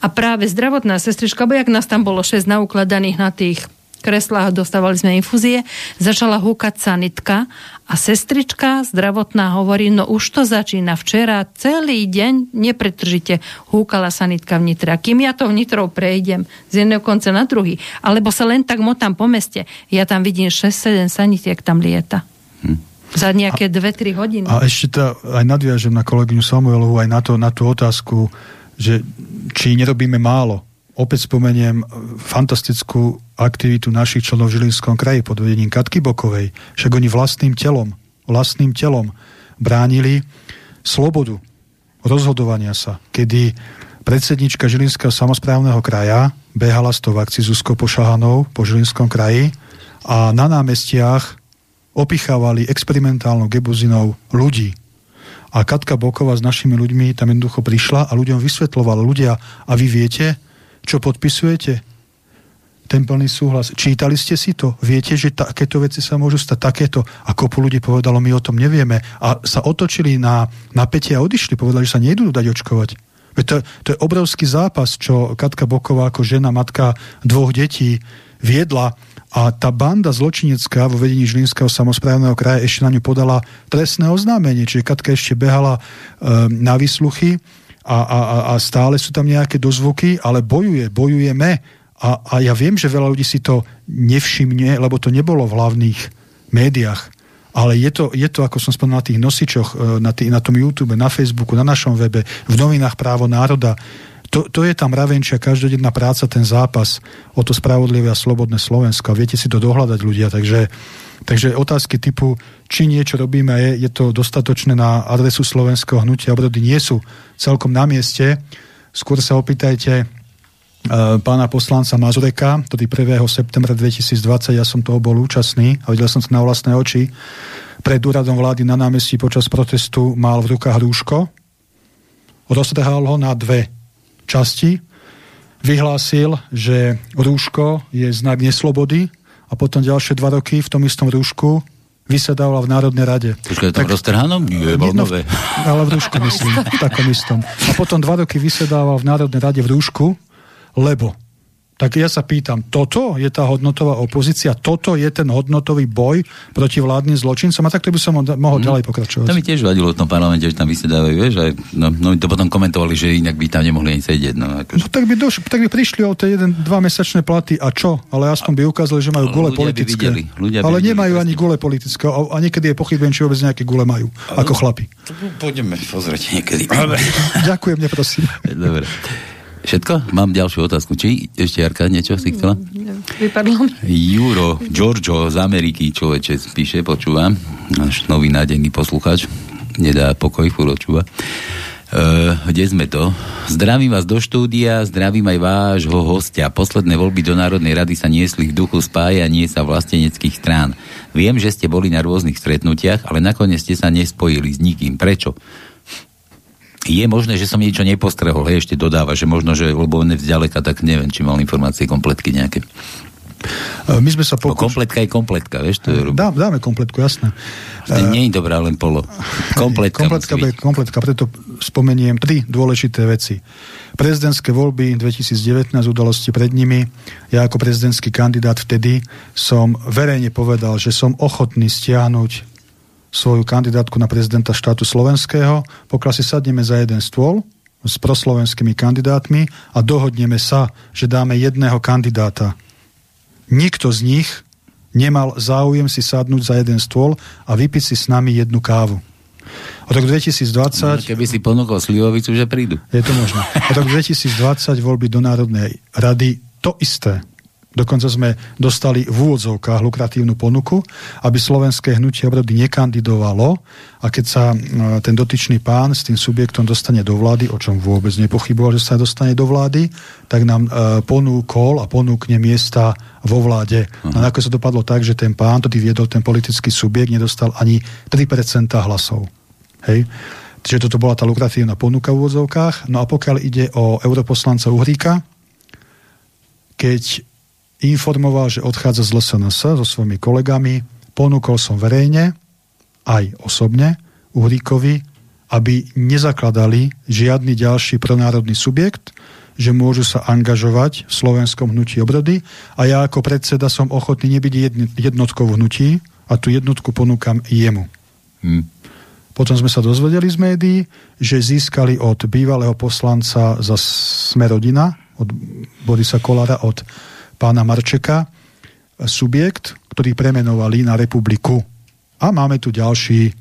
a práve zdravotná sestrička, bo jak nás tam bolo 6 naukladaných na tých kreslách, dostávali sme infúzie, začala húkať sanitka a sestrička zdravotná hovorí, no už to začína. Včera celý deň nepretržite húkala sanitka v Nitre. A kým ja to vnitrou prejdem z jedného konca na druhý, alebo sa len tak motám po meste, ja tam vidím 6-7 sanitiek tam lieta. Hm. Za nejaké 2-3 hodiny. A ešte to aj nadviažem na kolegyňu Samuelovu aj na, to, na tú otázku, že či nerobíme málo opäť spomeniem fantastickú aktivitu našich členov v Žilinskom kraji pod vedením Katky Bokovej. Však oni vlastným telom, vlastným telom bránili slobodu rozhodovania sa, kedy predsednička Žilinského samozprávneho kraja behala s tou akcií Zuzko Pošahanou po Žilinskom kraji a na námestiach opichávali experimentálnou gebuzinou ľudí. A Katka Boková s našimi ľuďmi tam jednoducho prišla a ľuďom vysvetlovala ľudia, a vy viete, čo podpisujete? Ten plný súhlas. Čítali ste si to? Viete, že takéto veci sa môžu stať takéto? A kopu ľudí povedalo, my o tom nevieme. A sa otočili na napätie a odišli. Povedali, že sa nejdú dať očkovať. To, to je obrovský zápas, čo Katka Boková ako žena, matka dvoch detí viedla a tá banda zločinecká vo vedení Žilinského samozprávneho kraja ešte na ňu podala trestné oznámenie, čiže Katka ešte behala e, na výsluchy a, a, a stále sú tam nejaké dozvuky, ale bojuje, bojujeme a, a ja viem, že veľa ľudí si to nevšimne, lebo to nebolo v hlavných médiách. Ale je to, je to ako som spomínal, na tých nosičoch, e, na, tý, na tom YouTube, na Facebooku, na našom webe, v novinách Právo národa. To, to je tam ravenčia každodenná práca, ten zápas o to spravodlivé a slobodné Slovensko. Viete si to dohľadať ľudia, takže Takže otázky typu, či niečo robíme, je, je to dostatočné na adresu slovenského hnutia obrody, nie sú celkom na mieste. Skôr sa opýtajte uh, pána poslanca Mazureka, ktorý 1. septembra 2020, ja som toho bol účastný a videl som to na vlastné oči, pred úradom vlády na námestí počas protestu mal v rukách rúško, roztrhal ho na dve časti, vyhlásil, že rúško je znak neslobody, a potom ďalšie dva roky v tom istom rúšku vysedávala v Národnej rade. Počkaj, tam roztrhanom? Nie, jedno, ale v rúšku myslím, v takom istom. A potom dva roky vysedával v Národnej rade v rúšku, lebo tak ja sa pýtam, toto je tá hodnotová opozícia, toto je ten hodnotový boj proti vládnym zločincom a takto by som mohol mm. ďalej pokračovať. To mi tiež vadilo v tom parlamente, že tam vysedávajú, vieš, aj, no, no to potom komentovali, že inak by tam nemohli ani sedieť. No, akože. no tak, by doš- tak by prišli o tie jeden, dva mesačné platy a čo? Ale aspoň by ukázali, že majú gule politické. Videli, ľudia ale videli, nemajú ani gule politické a, a niekedy je pochybujem, či vôbec nejaké gule majú, ako chlapi. Pôjdeme pozrieť niekedy. Ďakujem, neprosím. Dobre. Všetko? Mám ďalšiu otázku. Či ešte Jarka niečo si chcela? Vypadlo Juro, Giorgio z Ameriky, človeče, píše, počúva. Náš nový nádený posluchač. Nedá pokoj, furt počúva. Uh, kde sme to? Zdravím vás do štúdia, zdravím aj vášho hostia. Posledné voľby do Národnej rady sa niesli v duchu spájanie sa vlasteneckých strán. Viem, že ste boli na rôznych stretnutiach, ale nakoniec ste sa nespojili s nikým. Prečo? Je možné, že som niečo nepostrehol, hej, ešte dodáva, že možno, že lebo on vzďaleka, tak neviem, či mal informácie kompletky nejaké. E, my sme sa pokúšali... No, kompletka je kompletka, vieš? To je... Dá, dáme kompletku, jasné. To nie je dobrá len polo. Kompletka, kompletka, bude, kompletka, preto spomeniem tri dôležité veci. Prezidentské voľby 2019, udalosti pred nimi. Ja ako prezidentský kandidát vtedy som verejne povedal, že som ochotný stiahnuť svoju kandidátku na prezidenta štátu slovenského, pokiaľ si sadneme za jeden stôl s proslovenskými kandidátmi a dohodneme sa, že dáme jedného kandidáta. Nikto z nich nemal záujem si sadnúť za jeden stôl a vypiť si s nami jednu kávu. Od roku 2020... No, keby si ponúkol slivovicu, že prídu. Je to možné. Od roku 2020 voľby do Národnej rady to isté. Dokonca sme dostali v úvodzovkách lukratívnu ponuku, aby slovenské hnutie obrody nekandidovalo a keď sa e, ten dotyčný pán s tým subjektom dostane do vlády, o čom vôbec nepochyboval, že sa dostane do vlády, tak nám e, ponúkol a ponúkne miesta vo vláde. Uh-huh. A nakoniec sa dopadlo tak, že ten pán, ktorý viedol ten politický subjekt, nedostal ani 3% hlasov. Hej? Čiže toto bola tá lukratívna ponuka v úvodzovkách. No a pokiaľ ide o europoslanca Uhríka, keď informoval, že odchádza z LSNS so svojimi kolegami. Ponúkol som verejne, aj osobne, Uhríkovi, aby nezakladali žiadny ďalší pronárodný subjekt, že môžu sa angažovať v slovenskom hnutí obrody a ja ako predseda som ochotný nebyť jednotkou v hnutí a tú jednotku ponúkam jemu. Hmm. Potom sme sa dozvedeli z médií, že získali od bývalého poslanca za Smerodina, od Borisa Kolára, od pána Marčeka subjekt, ktorý premenovali na republiku. A máme tu ďalší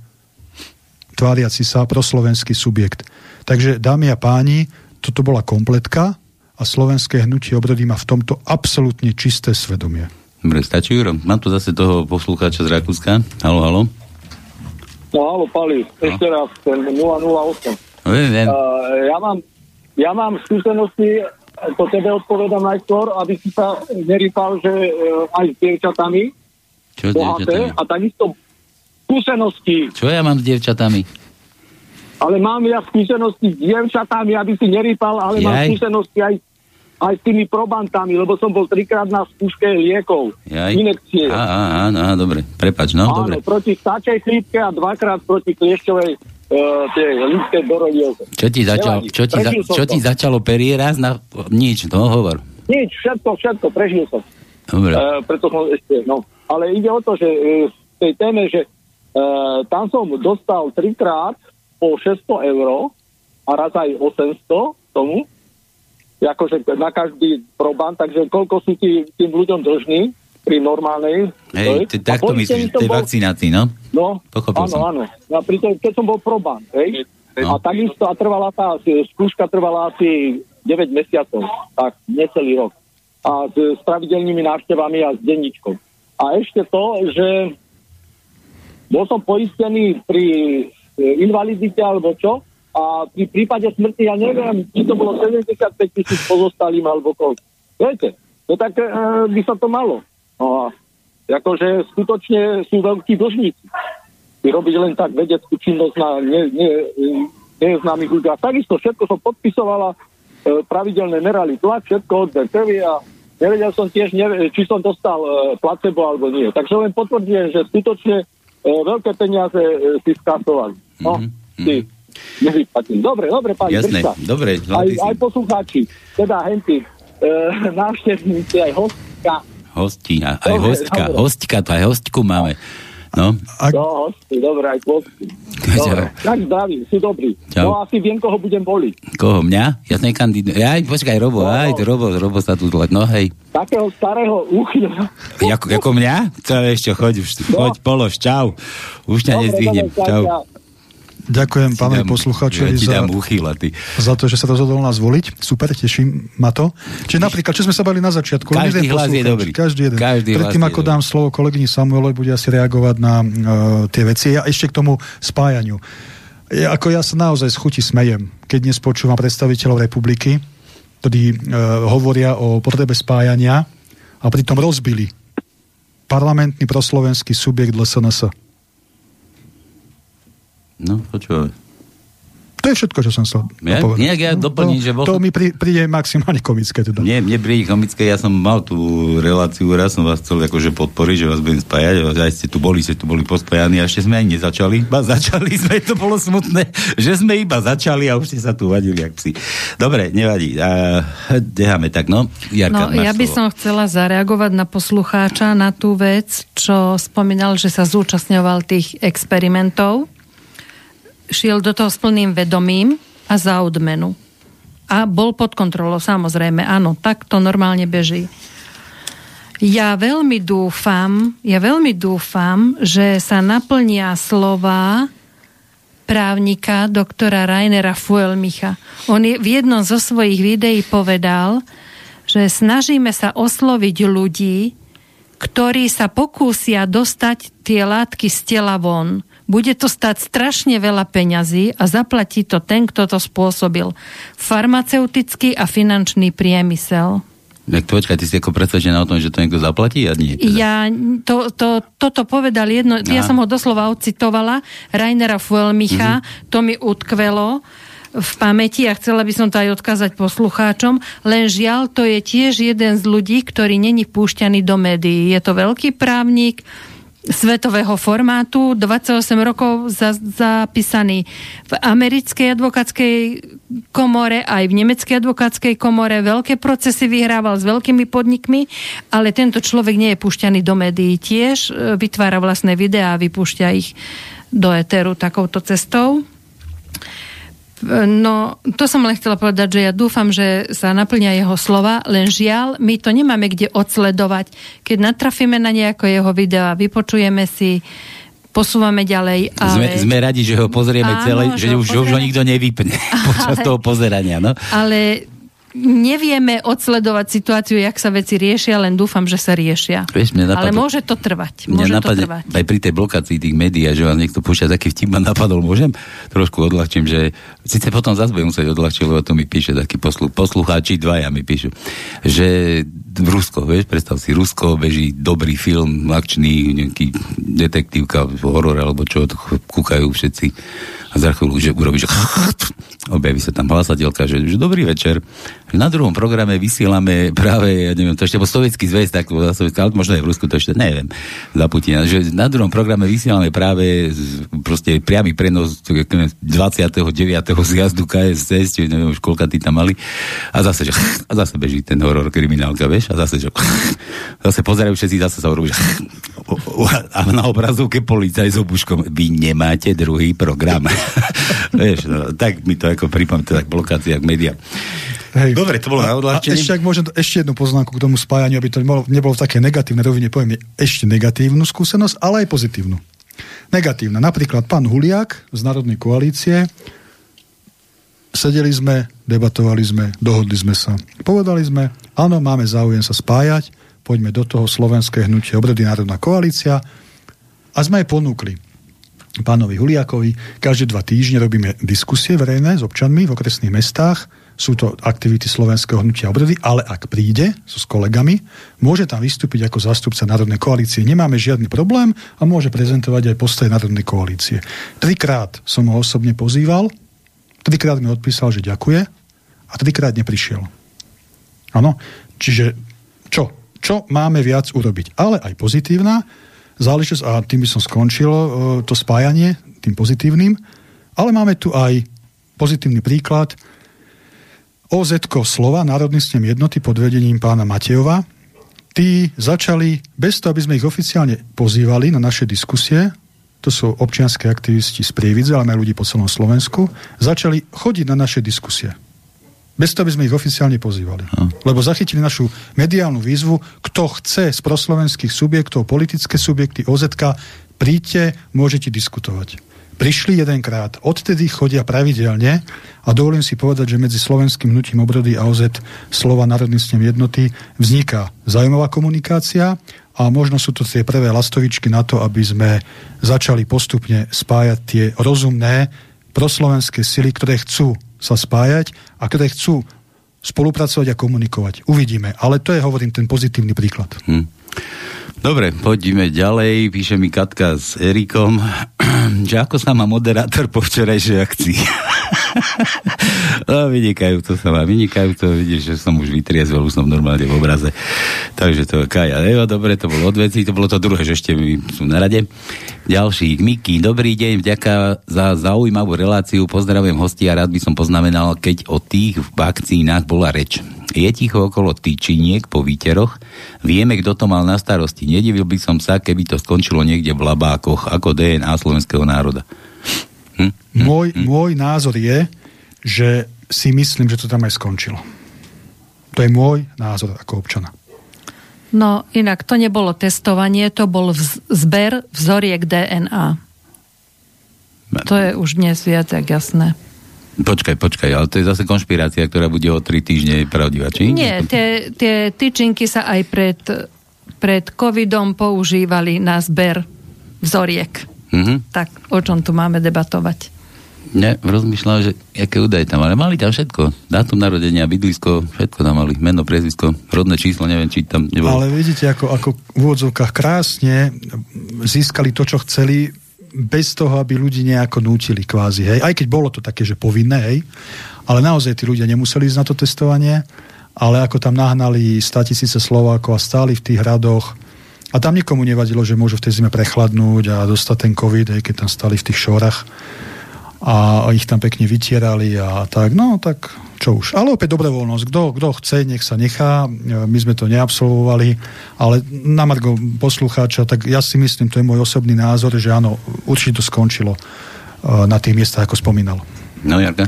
tváriaci sa proslovenský subjekt. Takže, dámy a páni, toto bola kompletka a slovenské hnutie obrody má v tomto absolútne čisté svedomie. Dobre, stačí, Juro. Mám tu zase toho poslúchača z Rakúska. Halo, halo. No, halo, Pali. No. Ešte raz, ten 008. No, viem, viem. Uh, ja, mám, ja mám skúsenosti to tebe odpovedám najskôr, aby si sa nerýpal, že uh, aj s dievčatami. Čo s dievčatami? A takisto skúsenosti. Čo ja mám s dievčatami? Ale mám ja skúsenosti s dievčatami, aby si nerýpal, ale Jaj. mám skúsenosti aj, aj s tými probantami, lebo som bol trikrát na skúške liekov. Jaj. Inekcie. Á, á, á, dobre. Prepač, no, Áno, dobre. proti stačej chrípke a dvakrát proti kliešťovej uh, tie ľudské dorodilce. Čo ti, začal, čo, ti za, čo ti začalo perieraz na... Nič, no hovor. Nič, všetko, všetko, prežil som. Dobre. Uh, preto som ešte, no. Ale ide o to, že uh, v tej téme, že uh, tam som dostal trikrát po 600 eur a raz aj 800 tomu, akože na každý proban, takže koľko sú ti, tým ľuďom dlžní, pri normálnej. Hej, ty, tak to myslíš, tej bol... vakcinácii, no? No, Pochopil áno, som. áno. No, pri to, keď som bol probán, hej, no. a takisto a trvala tá skúška trvala asi 9 mesiacov, tak necelý rok. A s, s pravidelnými návštevami a s denníčkom. A ešte to, že bol som poistený pri e, invalidite alebo čo, a pri prípade smrti, ja neviem, či to bolo 75 tisíc pozostalým alebo koľko. Viete, no tak e, by sa to malo. No a akože skutočne sú veľkí dlžníci. Ty robíš len tak vedeckú činnosť na ne, ne, neznámych ľudí. A takisto všetko som podpisovala, e, pravidelne merali tlak, všetko od krvi a nevedel som tiež, ne, či som dostal e, placebo alebo nie. Takže len potvrdzujem, že skutočne veľké peniaze e, si skasovali. No, mm-hmm. si Dobre, dobre, pani Jasné, Držka. dobre. Aj, si. aj poslucháči, teda henty, e, návštevníci, aj hostka. Hostina, aj Dobre, hostka, dobre. hostka, to aj hostku máme. No, Ak, No, hosty, dobre, aj hostky. Dobre, tak zdraví, si dobrý. Čau. No asi viem, koho budem voliť. koho, mňa? Ja som nekandidujem. Aj, počkaj, Robo, No. aj, Robo, Robo sa tu, no hej. Takého starého uchyla. Ako, ako mňa? To ešte, choď už, choď, polož, čau. Už ťa nezdvihnem, čau. Ďakujem pánovi poslucháčovi ja za, uchýla, za to, že sa rozhodol nás voliť. Super, teším ma to. Čiže napríklad, čo sme sa bali na začiatku, Každý jeden hlas je dobrý. Každý jeden. Každý Predtým, ako dobrý. dám slovo kolegyni Samuelovej, bude asi reagovať na uh, tie veci. A ešte k tomu spájaniu. Ja, ako ja sa naozaj z chuti smejem, keď dnes počúvam predstaviteľov republiky, ktorí uh, hovoria o potrebe spájania a pritom rozbili parlamentný proslovenský subjekt LSNS. No, počúvaj. To je všetko, čo som chcel Ja- povedať. nejak ja doplním, to, že bol to mi pri, príde maximálne komické. Teda. Mne, mne príde komické, ja som mal tú reláciu, raz som vás chcel akože podporiť, že vás budem spájať, a aj ste tu boli, ste tu boli pospájani a ešte sme ani nezačali, iba začali sme, to bolo smutné, že sme iba začali a už ste sa tu vadili, jak psi. Dobre, nevadí, a, necháme tak, no. Jarka, No, ja by slovo. som chcela zareagovať na poslucháča, na tú vec, čo spomínal, že sa zúčastňoval tých experimentov. Šiel do toho s plným vedomím a za odmenu. A bol pod kontrolou, samozrejme, áno, tak to normálne beží. Ja veľmi dúfam, ja veľmi dúfam, že sa naplnia slova právnika doktora Rainera Fuelmicha. On je, v jednom zo svojich videí povedal, že snažíme sa osloviť ľudí, ktorí sa pokúsia dostať tie látky z tela von. Bude to stať strašne veľa peňazí a zaplatí to ten, kto to spôsobil. Farmaceutický a finančný priemysel. Tak počkaj, ty si ako presvedčená o tom, že to niekto zaplatí a nie? Teda. Ja to, to, toto povedal jedno, ja Aha. som ho doslova odcitovala, Rainera Fuelmicha, to mi utkvelo v pamäti a chcela by som to aj odkázať poslucháčom, len žiaľ, to je tiež jeden z ľudí, ktorý není púšťaný do médií. Je to veľký právnik, svetového formátu, 28 rokov za, zapísaný v americkej advokátskej komore, aj v nemeckej advokátskej komore, veľké procesy vyhrával s veľkými podnikmi, ale tento človek nie je púšťaný do médií. Tiež e, vytvára vlastné videá a vypúšťa ich do eteru takouto cestou. No, to som len chcela povedať, že ja dúfam, že sa naplňa jeho slova, len žiaľ, my to nemáme kde odsledovať. Keď natrafíme na nejako jeho video a vypočujeme si, posúvame ďalej. Sme, Ale, sme radi, že ho pozrieme Áno, celé, že, že ho už, už ho pozrieme. nikto nevypne počas Ale- toho pozerania, no. ale nevieme odsledovať situáciu, jak sa veci riešia, len dúfam, že sa riešia. Vieš, mne ale napadlo- môže to trvať. Môže to napadne, trvať. aj pri tej blokácii tých médií, že vás niekto púšťa taký vtip ma napadol, môžem? Trošku odľahčím, že síce potom zase budem musieť odľahčiť, lebo to mi píše taký poslu, poslucháči, dvaja mi píšu, že v Rusko, vieš, predstav si, Rusko beží dobrý film, akčný, nejaký detektívka, horor alebo čo, to kúkajú všetci a za chvíľu, že urobí, že objaví sa tam hlasateľka, že, že dobrý večer, na druhom programe vysielame práve, ja neviem, to ešte bol sovietský zväz, tak sovietský, ale možno aj v Rusku, to ešte neviem, za Putina, že na druhom programe vysielame práve proste priamy prenos to je, neviem, 29. zjazdu KSS, či neviem už koľka tí tam mali, a zase, že a zase beží ten horor kriminálka, vieš, a zase, že zase pozerajú všetci, zase sa urobí, a na obrazovke policaj s obuškom, vy nemáte druhý program. vieš, no, tak mi to ako pripomína, tak blokácia k médiám. Hej. Dobre, to bolo na odľahčenie. ešte, ak môžem, ešte jednu poznámku k tomu spájaniu, aby to nebolo, nebolo v také negatívnej rovine, poviem ešte negatívnu skúsenosť, ale aj pozitívnu. Negatívna. Napríklad pán Huliak z Národnej koalície, sedeli sme, debatovali sme, dohodli sme sa. Povedali sme, áno, máme záujem sa spájať, poďme do toho slovenské hnutie obrody Národná koalícia a sme aj ponúkli pánovi Huliakovi. Každé dva týždne robíme diskusie verejné s občanmi v okresných mestách. Sú to aktivity slovenského hnutia obrody, ale ak príde so s kolegami, môže tam vystúpiť ako zástupca Národnej koalície. Nemáme žiadny problém a môže prezentovať aj postoje Národnej koalície. Trikrát som ho osobne pozýval, trikrát mi odpísal, že ďakuje a trikrát neprišiel. Áno, čiže čo? Čo máme viac urobiť? Ale aj pozitívna, záležitosť, a tým by som skončil e, to spájanie, tým pozitívnym, ale máme tu aj pozitívny príklad. OZ Slova, Národný snem jednoty pod vedením pána Matejova, tí začali, bez toho, aby sme ich oficiálne pozývali na naše diskusie, to sú občianské aktivisti z Prievidze, ale aj ľudí po celom Slovensku, začali chodiť na naše diskusie. Bez toho by sme ich oficiálne pozývali. Lebo zachytili našu mediálnu výzvu, kto chce z proslovenských subjektov, politické subjekty, OZK, príďte, môžete diskutovať. Prišli jedenkrát, odtedy chodia pravidelne a dovolím si povedať, že medzi slovenským hnutím obrody a OZ slova Národný snem jednoty vzniká zaujímavá komunikácia a možno sú to tie prvé lastovičky na to, aby sme začali postupne spájať tie rozumné proslovenské sily, ktoré chcú sa spájať a ktoré chcú spolupracovať a komunikovať. Uvidíme. Ale to je, hovorím, ten pozitívny príklad. Hm. Dobre, poďme ďalej. Píše mi Katka s Erikom, že ako sa má moderátor po včerajšej akcii. no, vynikajúco sa má, vynikajúco. Vidíš, že som už vytriezvel, už som normálne v obraze. Takže to Kaja Evo, dobre, to bolo odveci, to bolo to druhé, že ešte mi sú na rade. Ďalší, Miky, dobrý deň, vďaka za zaujímavú reláciu, pozdravujem hostia a rád by som poznamenal, keď o tých vakcínach bola reč je ticho okolo tyčiniek po výteroch. Vieme, kto to mal na starosti. Nedivil by som sa, keby to skončilo niekde v labákoch, ako DNA slovenského národa. Hm? Hm? Môj, hm? môj názor je, že si myslím, že to tam aj skončilo. To je môj názor ako občana. No inak to nebolo testovanie, to bol vz- zber vzoriek DNA. To je už dnes viac jak jasné. Počkaj, počkaj, ale to je zase konšpirácia, ktorá bude o tri týždne pravdivá, či? Nie, tie, tie tyčinky sa aj pred, pred covidom používali na zber vzoriek. Mm-hmm. Tak o čom tu máme debatovať? Ne, rozmýšľam, že aké údaje tam mali. Mali tam všetko. Dátum narodenia, bydlisko, všetko tam mali. Meno, priezvisko, rodné číslo, neviem, či tam nebolo. Ale vidíte, ako, ako v úvodzovkách krásne získali to, čo chceli bez toho, aby ľudí nejako nútili kvázi, hej. Aj keď bolo to také, že povinné, hej. Ale naozaj tí ľudia nemuseli ísť na to testovanie, ale ako tam nahnali 100 tisíce Slovákov a stáli v tých hradoch a tam nikomu nevadilo, že môžu v tej zime prechladnúť a dostať ten COVID, hej, keď tam stali v tých šorach a ich tam pekne vytierali a tak, no tak čo už. Ale opäť dobrovoľnosť. Kto, chce, nech sa nechá. My sme to neabsolvovali, ale na Margo poslucháča, tak ja si myslím, to je môj osobný názor, že áno, určite to skončilo eh, na tých miestach, ako spomínal. No, Jarka?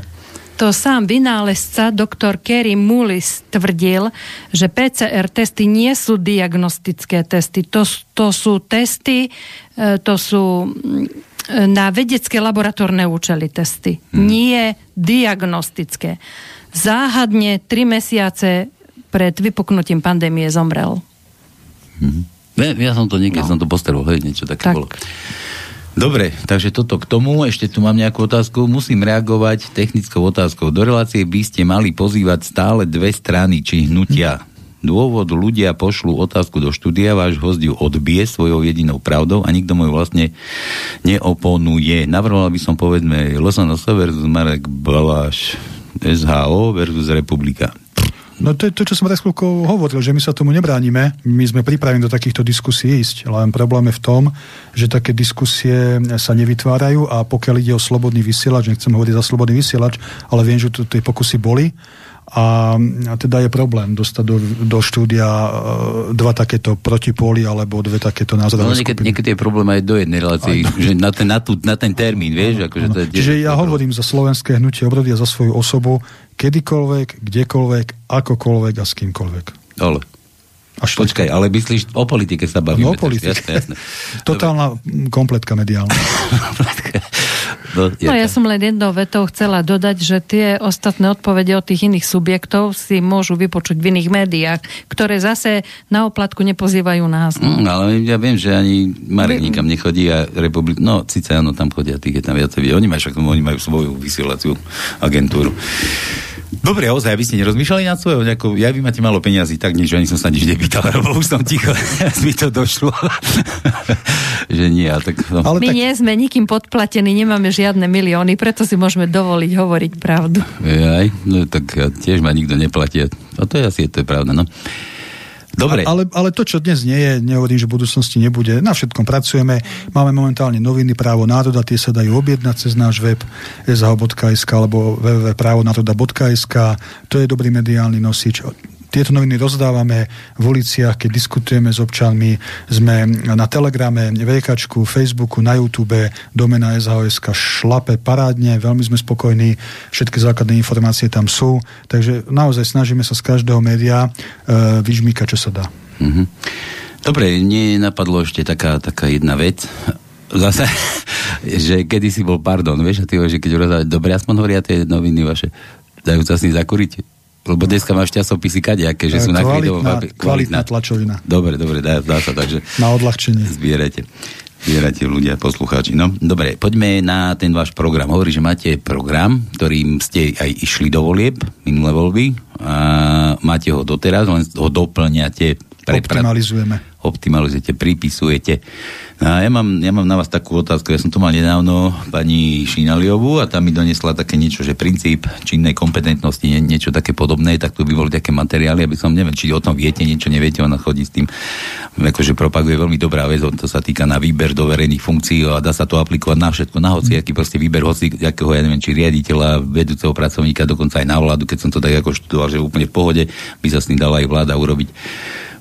To sám vynálezca doktor Kerry Mullis tvrdil, že PCR testy nie sú diagnostické testy. To, to sú testy, eh, to sú mm, na vedecké laboratórne účely testy, hmm. nie diagnostické. Záhadne tri mesiace pred vypuknutím pandémie zomrel. Hmm. Ja, ja som to niekedy, no. som to postrel, hej, niečo také tak. bolo. Dobre, takže toto k tomu, ešte tu mám nejakú otázku, musím reagovať technickou otázkou. Do relácie by ste mali pozývať stále dve strany, či hnutia. Dôvod ľudia pošlú otázku do štúdia, váš host ju odbie svojou jedinou pravdou a nikto mu ju vlastne neoponuje. Navrhoval by som povedzme LSNS versus Marek Baláš, SHO versus Republika. No to je to, čo som raz hovoril, že my sa tomu nebránime. My sme pripravení do takýchto diskusí ísť, len problém je v tom, že také diskusie sa nevytvárajú a pokiaľ ide o slobodný vysielač, nechcem hovoriť za slobodný vysielač, ale viem, že tie pokusy boli, a, a teda je problém dostať do, do štúdia e, dva takéto protipóly alebo dve takéto názorové no, niekedy, niekedy je problém aj do jednej relácie, aj. že na ten, na, tú, na ten termín, vieš? Ano, akože ano. To je, Čiže ja hovorím za slovenské hnutie obrody a za svoju osobu kedykoľvek, kdekoľvek, akokoľvek a s kýmkoľvek. Ale. Až Počkaj, ale myslíš, o politike sa bavíme. No, o politike. Jasné, jasné. Totálna kompletka mediálna. no, no ja som len jednou vetou chcela dodať, že tie ostatné odpovede od tých iných subjektov si môžu vypočuť v iných médiách, ktoré zase na oplatku nepozývajú nás. Mm, ale ja viem, že ani Marek nikam nechodí a Republik... No, síce áno, tam chodia, tých je tam viacej. Oni majú, však, oni majú svoju vysielaciu agentúru. Dobre, ozaj, aby ste nerozmýšľali nad svojou nejakou, ja vy máte malo peniazy, tak nič, ani som sa nič nepýtal, lebo už som ticho, mi to došlo. že nie, ale tak... No. Ale My tak... nie sme nikým podplatení, nemáme žiadne milióny, preto si môžeme dovoliť hovoriť pravdu. Aj, no tak tiež ma nikto neplatí. A to je asi, to je pravda, no. Dobre. Ale, ale to, čo dnes nie je, nehovorím, že v budúcnosti nebude. Na všetkom pracujeme. Máme momentálne noviny Právo národa, tie sa dajú objednať cez náš web sh.sk alebo www.právonároda.sk. To je dobrý mediálny nosič tieto noviny rozdávame v uliciach, keď diskutujeme s občanmi. Sme na Telegrame, VKčku, Facebooku, na YouTube, domena SHOSK šlape parádne, veľmi sme spokojní, všetky základné informácie tam sú, takže naozaj snažíme sa z každého média e, vyžmýkať, čo sa dá. Mm-hmm. Dobre, mne napadlo ešte taká, taká jedna vec zase, že kedy si bol, pardon, vieš, a ty že keď rozdávať, dobre, aspoň hovoria tie noviny vaše, dajú sa s ním zakuriť. Lebo dneska máš časopisy kadejaké, že sú nakrytové. Kvalitná, kvalitná tlačovina. Dobre, dobre, dá, dá sa, takže... Na odľahčenie. Zbierajte. Zbierajte ľudia, poslucháči. No, dobre, poďme na ten váš program. Hovorí, že máte program, ktorým ste aj išli do volieb, minulé voľby. A máte ho doteraz, len ho doplňate. Optimalizujeme. Optimalizujete, pripisujete. No a ja mám, ja mám na vás takú otázku. Ja som tu mal nedávno pani Šinaliovú a tam mi donesla také niečo, že princíp činnej kompetentnosti je niečo také podobné, tak tu by boli také materiály, aby som neviem, či o tom viete, niečo neviete, ona chodí s tým, akože propaguje veľmi dobrá vec, to sa týka na výber do verejných funkcií a dá sa to aplikovať na všetko, na hoci, aký proste výber hoci, akého, ja neviem, či riaditeľa, vedúceho pracovníka, dokonca aj na vládu, keď som to tak ako študoval, že úplne v pohode by sa s tým dala aj vláda urobiť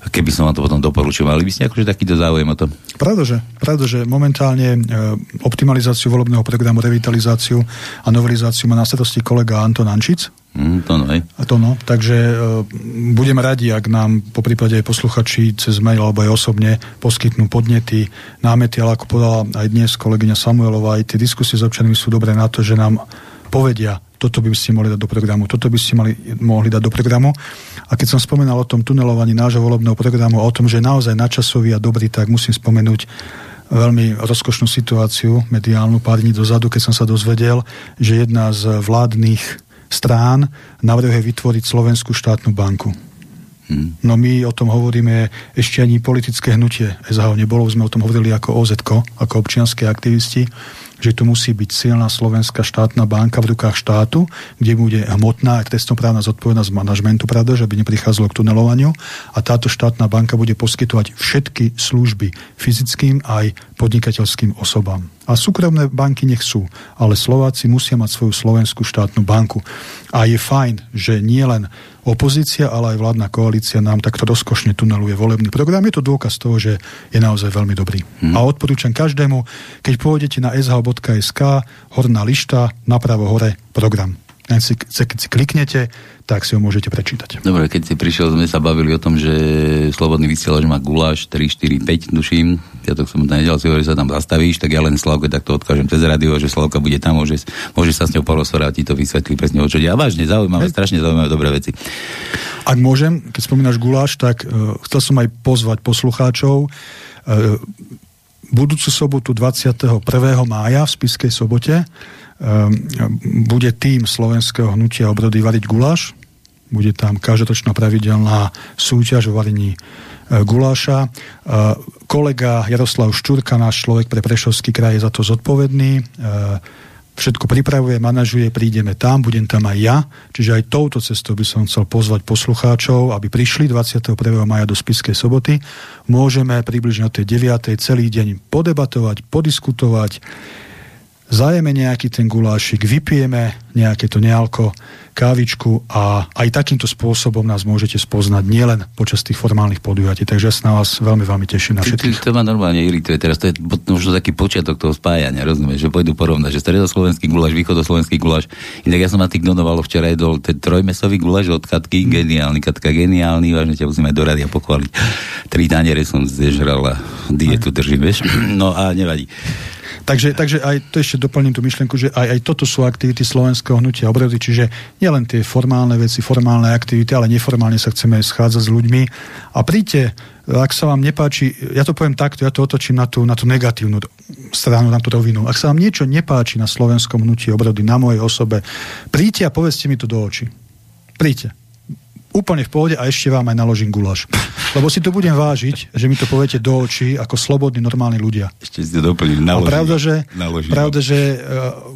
keby som vám to potom doporučil. Mali by ste akože takýto záujem o to? Pravda, že, pravda, že momentálne e, optimalizáciu volebného programu, revitalizáciu a novelizáciu má na starosti kolega Anton Ančic. Mm, to no, hej. To no, takže e, budeme radi, ak nám po prípade posluchači cez mail alebo aj osobne poskytnú podnety, námety, ale ako povedala aj dnes kolegyňa Samuelová, aj tie diskusie s občanmi sú dobré na to, že nám povedia, toto by ste mohli dať do programu, toto by ste mali, mohli dať do programu. A keď som spomenal o tom tunelovaní nášho volebného programu, o tom, že naozaj načasový a dobrý, tak musím spomenúť veľmi rozkošnú situáciu mediálnu pár dní dozadu, keď som sa dozvedel, že jedna z vládnych strán navrhuje vytvoriť Slovenskú štátnu banku. Hmm. No my o tom hovoríme ešte ani politické hnutie SHO nebolo, sme o tom hovorili ako OZ, ako občianské aktivisti že tu musí byť silná slovenská štátna banka v rukách štátu, kde bude hmotná a trestnoprávna zodpovednosť manažmentu, pravda, že by neprichádzalo k tunelovaniu a táto štátna banka bude poskytovať všetky služby fyzickým aj podnikateľským osobám. A súkromné banky nech sú, ale Slováci musia mať svoju slovenskú štátnu banku. A je fajn, že nie len opozícia, ale aj vládna koalícia nám takto rozkošne tuneluje volebný program. Je to dôkaz toho, že je naozaj veľmi dobrý. Hmm. A odporúčam každému, keď pôjdete na sh.sk, horná lišta, napravo hore program. Keď si kliknete, tak si ho môžete prečítať. Dobre, keď si prišiel, sme sa bavili o tom, že Slobodný vysielač má guláš 3, 4, 5, duším. Ja to som tam nedel, si hovorí, že sa tam zastavíš, tak ja len Slavke takto odkážem cez rádio, že Slavka bude tam, môže, môže sa s ňou porozprávať, ti to vysvetlí presne o čo. A vážne, zaujímavé, strašne zaujímavé dobré veci. Ak môžem, keď spomínaš guláš, tak uh, chcel som aj pozvať poslucháčov. Uh, budúcu sobotu 21. mája v Spiskej sobote bude tým slovenského hnutia obrody variť guláš bude tam každoročná pravidelná súťaž o varení e, guláša. E, kolega Jaroslav Ščurka, náš človek pre Prešovský kraj, je za to zodpovedný. E, všetko pripravuje, manažuje, prídeme tam, budem tam aj ja. Čiže aj touto cestou by som chcel pozvať poslucháčov, aby prišli 21. maja do Spiskej soboty. Môžeme približne o tej 9. celý deň podebatovať, podiskutovať, zajeme nejaký ten gulášik, vypijeme nejaké to nealko, kávičku a aj takýmto spôsobom nás môžete spoznať nielen počas tých formálnych podujatí. Takže ja sa na vás veľmi, veľmi teším na všetkých. To ma normálne irituje. Teraz to je možno taký počiatok toho spájania, rozumieš, že pôjdu porovnať, že stredoslovenský guláš, východoslovenský guláš. Inak ja som na tých donoval včera jedol ten trojmesový guláš od Katky, mm. geniálny, Katka geniálny, vážne ťa musíme do radia pochváliť. Tri taniere som zežral a dietu držím, vieš. No a nevadí. Takže, takže aj to ešte doplním tú myšlienku, že aj, aj toto sú aktivity slovenského hnutia obrody, čiže nielen tie formálne veci, formálne aktivity, ale neformálne sa chceme schádzať s ľuďmi. A príďte, ak sa vám nepáči, ja to poviem takto, ja to otočím na tú, na tú negatívnu stranu, na tú rovinu. Ak sa vám niečo nepáči na slovenskom hnutí obrody, na mojej osobe, príďte a povedzte mi to do očí. Príďte úplne v pohode a ešte vám aj naložím gulaš. Lebo si to budem vážiť, že mi to poviete do očí ako slobodní, normálni ľudia. Ešte si to doplním, naložím. A pravda, že, naložím. pravda, že uh,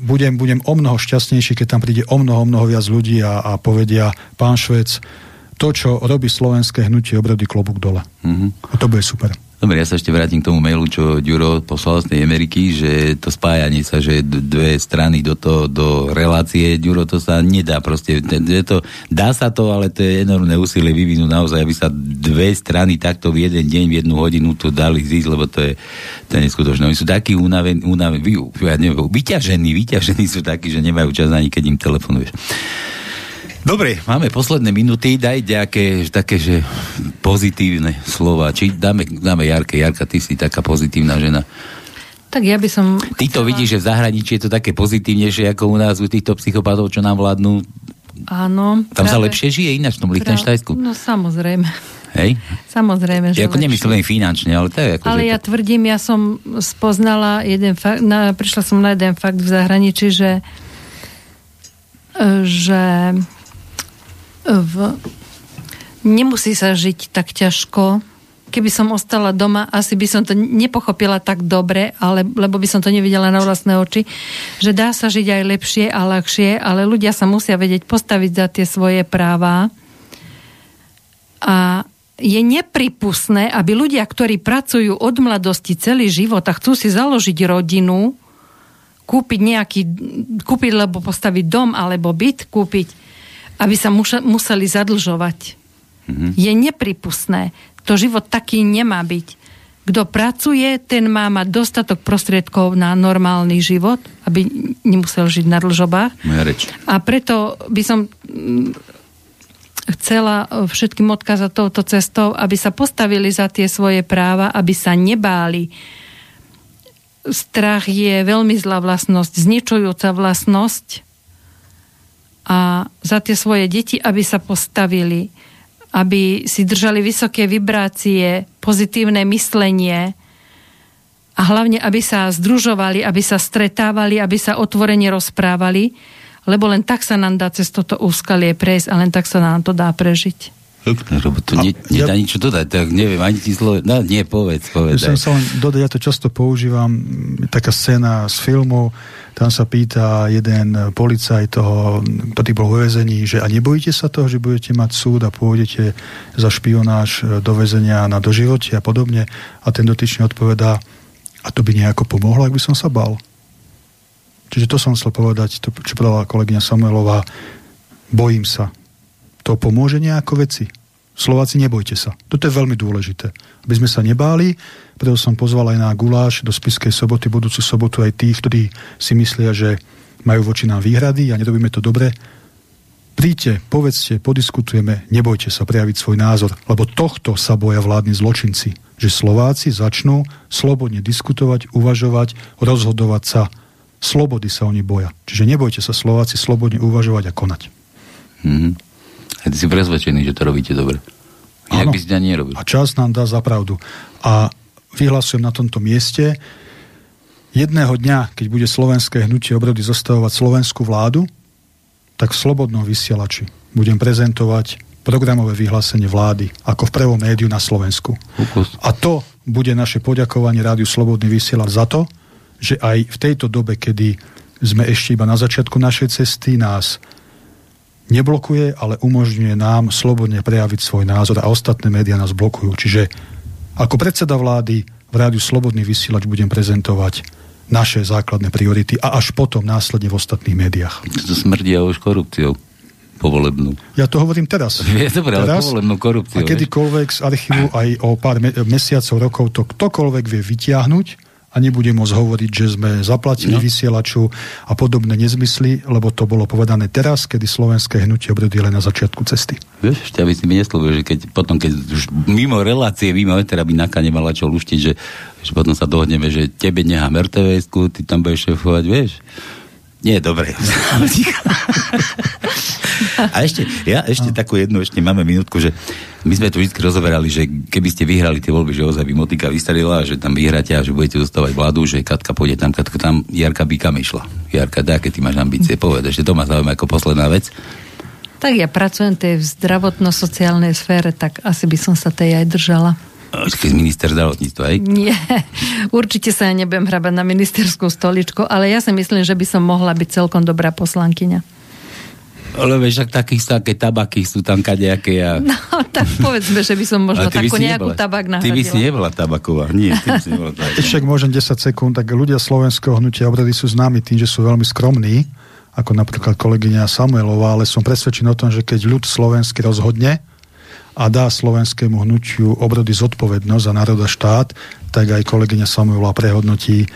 budem, budem o mnoho šťastnejší, keď tam príde o mnoho, mnoho viac ľudí a, a povedia, pán Švec, to, čo robí slovenské hnutie obrody klobúk dole. Mhm. A to bude super. Dobre, ja sa ešte vrátim k tomu mailu, čo Ďuro poslal z tej Ameriky, že to spájanie sa, že dve strany do, to, do relácie, Ďuro, to sa nedá proste. Je to, dá sa to, ale to je enormné úsilie vyvinúť naozaj, aby sa dve strany takto v jeden deň, v jednu hodinu to dali zísť, lebo to je, to je neskutočné. Oni sú takí unavení, unavení, ja neviem, vyťažení, vyťažení sú takí, že nemajú čas ani keď im telefonuješ. Dobre, máme posledné minúty, daj nejaké také, že pozitívne slova. Či dáme, dáme Jarke. Jarka, ty si taká pozitívna žena. Tak ja by som... Ty to vidíš, že v zahraničí je to také pozitívnejšie ako u nás, u týchto psychopatov, čo nám vládnu. Áno. Tam sa lepšie žije ináč v tom Lichtenštajsku. No samozrejme. Hej? Samozrejme, že Ja ako nemyslím finančne, ale to je ako, Ale ja to... tvrdím, ja som spoznala jeden fakt, na, prišla som na jeden fakt v zahraničí, že že v, nemusí sa žiť tak ťažko. Keby som ostala doma, asi by som to nepochopila tak dobre, ale, lebo by som to nevidela na vlastné oči, že dá sa žiť aj lepšie a ľahšie, ale ľudia sa musia vedieť postaviť za tie svoje práva. A je nepripustné, aby ľudia, ktorí pracujú od mladosti celý život a chcú si založiť rodinu, kúpiť nejaký, kúpiť, lebo postaviť dom alebo byt, kúpiť, aby sa museli zadlžovať. Mm-hmm. Je nepripustné. To život taký nemá byť. Kto pracuje, ten má mať dostatok prostriedkov na normálny život, aby nemusel žiť na dlžobách. Moja reč. A preto by som mm, chcela všetkým odkázať touto cestou, aby sa postavili za tie svoje práva, aby sa nebáli. Strach je veľmi zlá vlastnosť, zničujúca vlastnosť a za tie svoje deti, aby sa postavili, aby si držali vysoké vibrácie, pozitívne myslenie a hlavne, aby sa združovali, aby sa stretávali, aby sa otvorene rozprávali, lebo len tak sa nám dá cez toto úskalie prejsť a len tak sa nám to dá prežiť. Lebo to ne, nedá ja, nič dodať, tak neviem, ani ti slovo, no nie, povedz, povedz. Ja som sa len dodať, ja to často používam, taká scéna z filmu, tam sa pýta jeden policajt toho, ktorý bol vo vezení, že a nebojíte sa toho, že budete mať súd a pôjdete za špionáž do väzenia na doživote a podobne. A ten dotyčný odpovedá, a to by nejako pomohlo, ak by som sa bal. Čiže to som chcel povedať, to, čo povedala kolegyňa Samuelová, bojím sa. To pomôže nejako veci. Slováci, nebojte sa. Toto je veľmi dôležité. Aby sme sa nebáli, preto som pozval aj na guláš do Spiskej soboty, budúcu sobotu aj tých, ktorí si myslia, že majú voči nám výhrady a nerobíme to dobre. Príďte, povedzte, podiskutujeme, nebojte sa prejaviť svoj názor, lebo tohto sa boja vládni zločinci. Že Slováci začnú slobodne diskutovať, uvažovať, rozhodovať sa. Slobody sa oni boja. Čiže nebojte sa Slováci slobodne uvažovať a konať. Mm-hmm. A ty si presvedčený, že to robíte dobre. Inak by si ťa nerobil. A čas nám dá za pravdu. A vyhlasujem na tomto mieste, jedného dňa, keď bude slovenské hnutie obrody zostavovať slovenskú vládu, tak v slobodnom vysielači budem prezentovať programové vyhlásenie vlády ako v prvom médiu na Slovensku. A to bude naše poďakovanie Rádiu Slobodný vysielač za to, že aj v tejto dobe, kedy sme ešte iba na začiatku našej cesty, nás neblokuje, ale umožňuje nám slobodne prejaviť svoj názor a ostatné médiá nás blokujú. Čiže ako predseda vlády v rádiu Slobodný vysielač budem prezentovať naše základné priority a až potom následne v ostatných médiách. To smrdia už korupciou povolebnú. Ja to hovorím teraz. Je dobré, ale teraz povolebnú korupciu. A kedykoľvek z archívu aj o pár me- mesiacov, rokov to ktokoľvek vie vytiahnuť a nebude môcť hovoriť, že sme zaplatili no. vysielaču a podobné nezmysly, lebo to bolo povedané teraz, kedy slovenské hnutie obrody len na začiatku cesty. Vieš, ešte aby si mi neslúbil, že keď potom, keď už mimo relácie, mimo etera by Naka nemala čo luštiť, že, že potom sa dohodneme, že tebe nechám rtvs ty tam budeš šefovať, vieš? Nie, dobre. A ešte, ja ešte takú jednu, ešte máme minútku, že my sme tu vždy rozoberali, že keby ste vyhrali tie voľby, že ozaj by motika vystrelila, že tam vyhráte a že budete zostávať vládu, že Katka pôjde tam, Katka tam, Jarka by kam išla. Jarka, aké ty máš ambície, povedať, že to ma zaujíma ako posledná vec. Tak ja pracujem tej v zdravotno-sociálnej sfére, tak asi by som sa tej aj držala. Keď minister zdravotníctva, aj? Nie, určite sa ja nebudem hrabať na ministerskú stoličku, ale ja si myslím, že by som mohla byť celkom dobrá poslankyňa. Lebo však takých také tabaky sú tam kadejaké. A... No, tak povedzme, že by som možno takú nejakú nebola, tabak nahradila. Ty by si nebola tabaková. Nie, ty by si nebola tabaková. Však môžem 10 sekúnd, tak ľudia slovenského hnutia obrady sú známi tým, že sú veľmi skromní, ako napríklad kolegyňa Samuelová, ale som presvedčený o tom, že keď ľud slovenský rozhodne a dá slovenskému hnutiu obrody zodpovednosť za národ a štát, tak aj kolegyňa Samuelová prehodnotí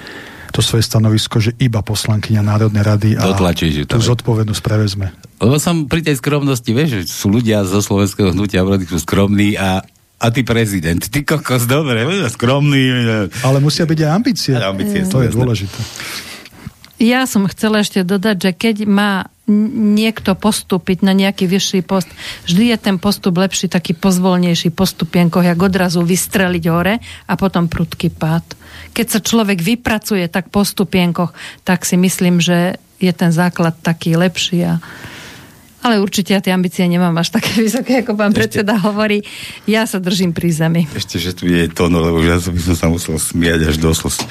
to svoje stanovisko, že iba poslankyňa Národnej rady a Dotlačí, tú zodpovednosť prevezme. Lebo som pri tej skromnosti, vieš, že sú ľudia zo slovenského hnutia, sú skromní a a ty prezident, ty kokos, dobre, skromný. Ale musia byť aj ambície. Aj ambície to je dôležité. Ja som chcela ešte dodať, že keď má niekto postúpiť na nejaký vyšší post, vždy je ten postup lepší, taký pozvolnejší postupienko, jak odrazu vystreliť hore a potom prudký pád. Keď sa človek vypracuje tak po stupienkoch, tak si myslím, že je ten základ taký lepší a ale určite ja tie ambície nemám až také vysoké, ako pán Ešte... predseda hovorí. Ja sa držím pri zemi. Ešte, že tu je to, no lebo ja by som sa musel smiať až do slz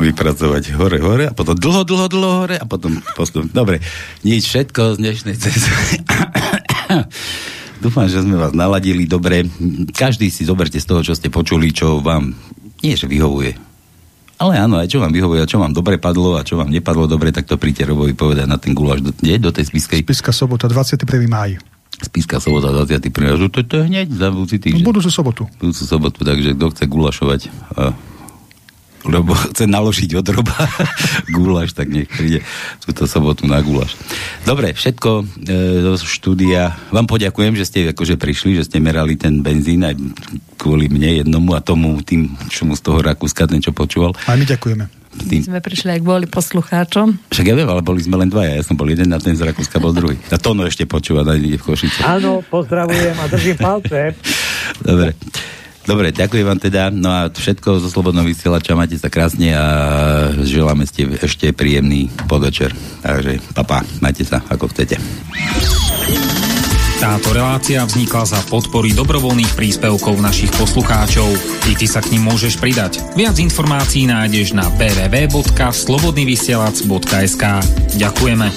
vypracovať hore, hore a potom dlho, dlho, dlho hore a potom postup. Dobre, nič všetko z dnešnej cesty. Dúfam, že sme vás naladili dobre. Každý si zoberte z toho, čo ste počuli, čo vám nie, že vyhovuje ale áno, aj čo vám vyhovuje, a čo vám dobre padlo a čo vám nepadlo dobre, tak to príďte Robovi povedať na ten guláš. Do, nie, do tej spiskej? Spiska sobota, 21. máj. Spiska sobota, 21. To, to je hneď za budúci týždeň. Budúcu sobotu. Budúcu sobotu, takže kto chce gulašovať lebo chce naložiť od roba gulaš, tak nech príde túto sobotu na gulaš. Dobre, všetko e, do štúdia. Vám poďakujem, že ste akože prišli, že ste merali ten benzín aj kvôli mne jednomu a tomu tým, čo mu z toho Rakúska ten, čo počúval. A my ďakujeme. Tým. sme prišli aj kvôli poslucháčom. Však ja viem, ale boli sme len dvaja. Ja som bol jeden a ten z Rakúska bol druhý. A Tono ešte počúva, na v Košice. Áno, pozdravujem a držím palce. Dobre. Dobre, ďakujem vám teda. No a všetko zo Slobodného vysielača. Máte sa krásne a želáme ste ešte príjemný podvečer. Takže papa, majte sa ako chcete. Táto relácia vznikla za podpory dobrovoľných príspevkov našich poslucháčov. I ty sa k ním môžeš pridať. Viac informácií nájdeš na www.slobodnyvysielac.sk Ďakujeme.